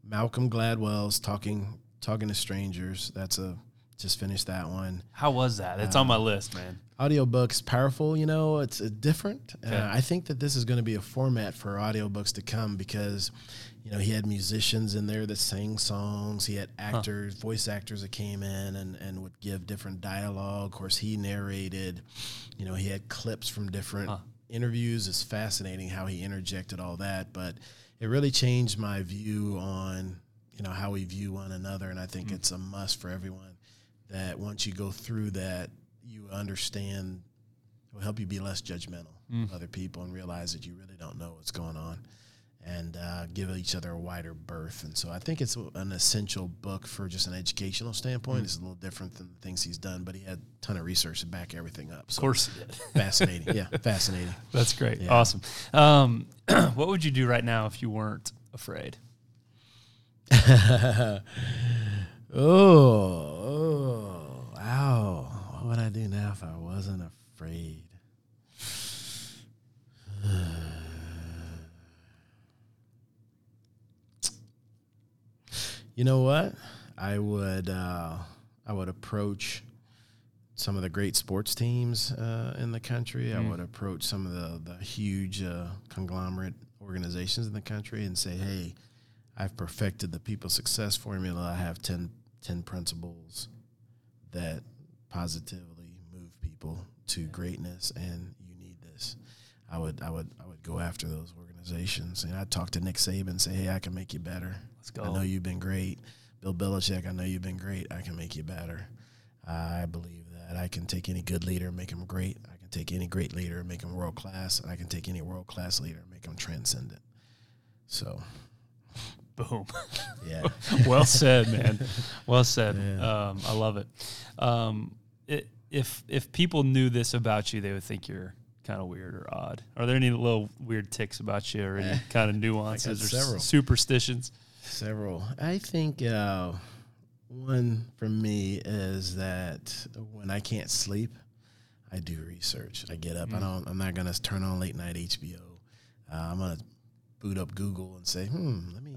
Malcolm Gladwell's talking talking to strangers. That's a just finished that one. How was that? It's on my list, man. audiobooks powerful you know it's uh, different Okay. uh, i think that this is going to be a format for audiobooks to come because you know he had musicians in there that sang songs he had actors voice actors that came in and, and would give different dialogue of course he narrated you know he had clips from different Huh. interviews it's fascinating how he interjected all that but it really changed my view on you know how we view one another and i think it's a must for everyone that once you go through that you understand it will help you be less judgmental of other people and realize that you really don't know what's going on and uh, give each other a wider berth and so i think it's an essential book for just an educational standpoint it's a little different than the things he's done but he had a ton of research to back everything up So Of course he did. fascinating yeah fascinating That's great. Yeah. Awesome. Um, what would you do right now if you weren't afraid? oh, oh, wow. What would I do now if I wasn't afraid? you know what? I would uh, I would approach some of the great sports teams uh, in the country. I would approach some of the the huge uh, conglomerate organizations in the country and say, "Hey, I've perfected the people success formula. I have 10, 10 principles that positively move people to greatness, and you need this." I would I would I would go after those organizations, and I'd talk to Nick Saban and say, "Hey, I can make you better. Let's go. I know you've been great. Bill Belichick, I know you've been great. I can make you better. I believe that I can take any good leader and make him great. I can take any great leader and make him world class. And I can take any world class leader and make him transcendent. So, Boom. yeah. well said, man. Well said. Yeah. Um, I love it. Um, it. If if people knew this about you, they would think you're kind of weird or odd. Are there any little weird ticks about you, or any kind of nuances or several. superstitions? Several. I think uh, one for me is that when I can't sleep, I do research. I get up. I don't. I'm not gonna turn on late night HBO. Uh, I'm gonna boot up Google and say, "Hmm, let me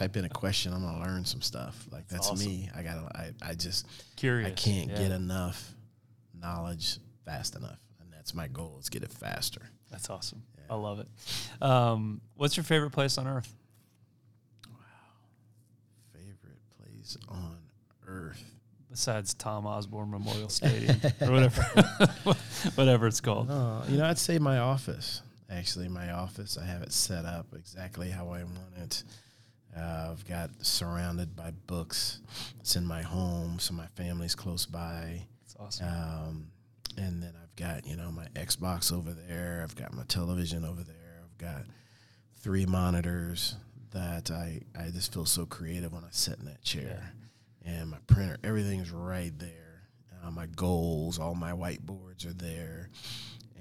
type in a question. I'm gonna learn some stuff." Like that's, awesome. me. I gotta. I, I just. Curious. I can't Yeah. get enough knowledge fast enough, and that's my goal. Is get it faster. That's awesome. I love it. Um, what's your favorite place on earth? Wow, favorite place on earth. besides Tom Osborne Memorial Stadium or whatever, whatever it's called? Uh, you know, I'd say my office. Actually, my office. I have it set up exactly how I want it. Uh, I've got surrounded by books. It's in my home, so my family's close by. It's awesome. Um, and then I've got you know my Xbox over there. I've got my television over there. I've got three monitors that I I just feel so creative when I sit in that chair, and my printer. Everything's right there. Uh, my goals, all my whiteboards are there,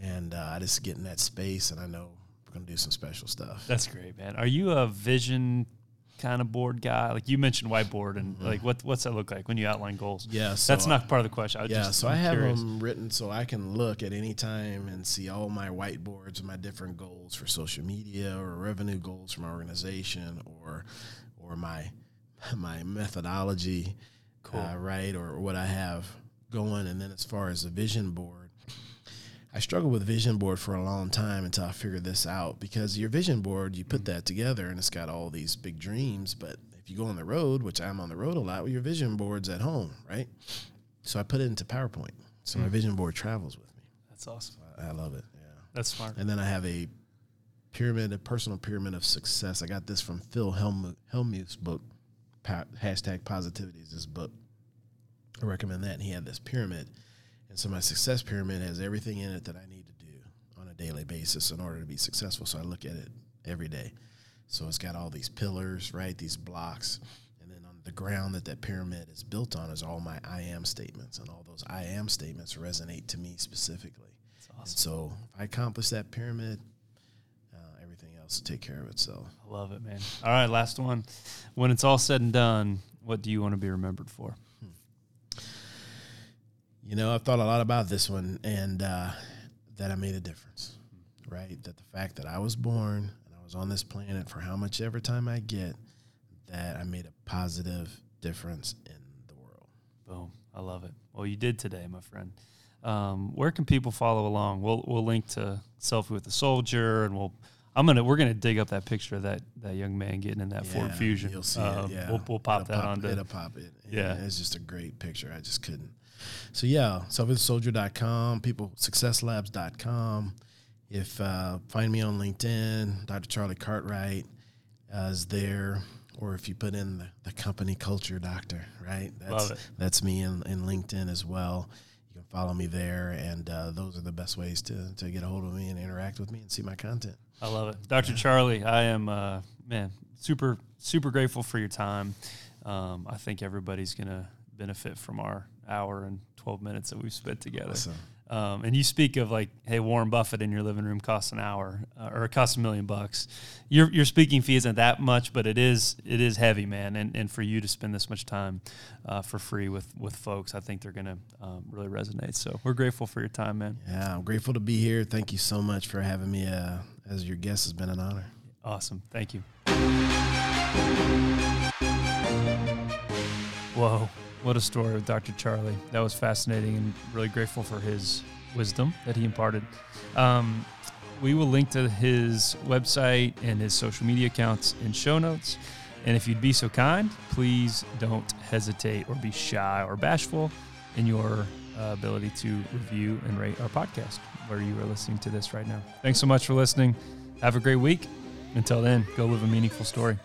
and uh, I just get in that space, and I know we're gonna do some special stuff. That's great, man. Are you a vision kind of board guy? Like you mentioned whiteboard, and Mm-hmm. like what what's that look like when you outline goals? yeah, so That's not part of the question. I Yeah, just, so I'm I have curious. them written so I can look at any time and see all my whiteboards and my different goals for social media or revenue goals for my organization or or my my methodology, Cool. uh, right, or what I have going. And then as far as the vision board, I struggled with vision board for a long time until I figured this out because your vision board, you put mm. that together and it's got all these big dreams, but if you go on the road, which I'm on the road a lot, well, your vision board's at home, right? So I put it into PowerPoint. So my mm. vision board travels with me. That's awesome. I, I love it. Yeah. That's smart. And then I have a pyramid, a personal pyramid of success. I got this from Phil Helmut, Hellmuth's book, hashtag positivity is this book. I recommend that. And he had this pyramid. So my success pyramid has everything in it that I need to do on a daily basis in order to be successful. So I look at it every day. So it's got all these pillars, right? These blocks. And then on the ground that that pyramid is built on is all my I am statements. And all those I am statements resonate to me specifically. Awesome. so if I accomplish that pyramid, uh, everything else will take care of itself. I love it, man. All right, last one. When it's all said and done, what do you want to be remembered for? You know, I've thought a lot about this one and uh, that I made a difference, right? That the fact that I was born and I was on this planet for how much ever time I get, that I made a positive difference in the world. Boom. I love it. Well, you did today, my friend. Um, where can people follow along? We'll we'll link to selfie with the soldier, and we'll I'm gonna we're gonna dig up that picture of that that young man getting in that Ford Fusion. You'll see Um, it. Yeah. we'll, we'll pop It'll that on. It'll pop it. Yeah. It's just a great picture. I just couldn't. So yeah, selfwithsoldier.com, people successlabs.com. If uh, find me on LinkedIn, Dr. Charlie Cartwright uh, is there. Or if you put in the, the company culture doctor, right? That's, Love it. That's me in, in LinkedIn as well. You can follow me there, and uh, those are the best ways to, to get a hold of me and interact with me and see my content. I love it, Dr. Charlie. I am uh, man super super grateful for your time. Um, I think everybody's gonna benefit from our hour and twelve minutes that we've spent together. Awesome. Um, and you speak of like, hey, Warren Buffett in your living room costs an hour uh, or it costs a million bucks. Your your speaking fee isn't that much, but it is it is heavy, man. And and for you to spend this much time uh, for free with with folks, I think they're gonna um, really resonate. So we're grateful for your time, man. Yeah, I'm grateful to be here. Thank you so much for having me uh, as your guest. It's been an honor. Awesome. Thank you. Whoa. What a story with Dr. Charlie. That was fascinating and really grateful for his wisdom that he imparted. Um, we will link to his website and his social media accounts in show notes. And if you'd be so kind, please don't hesitate or be shy or bashful in your uh, ability to review and rate our podcast where you are listening to this right now. Thanks so much for listening. Have a great week. Until then, go live a meaningful story.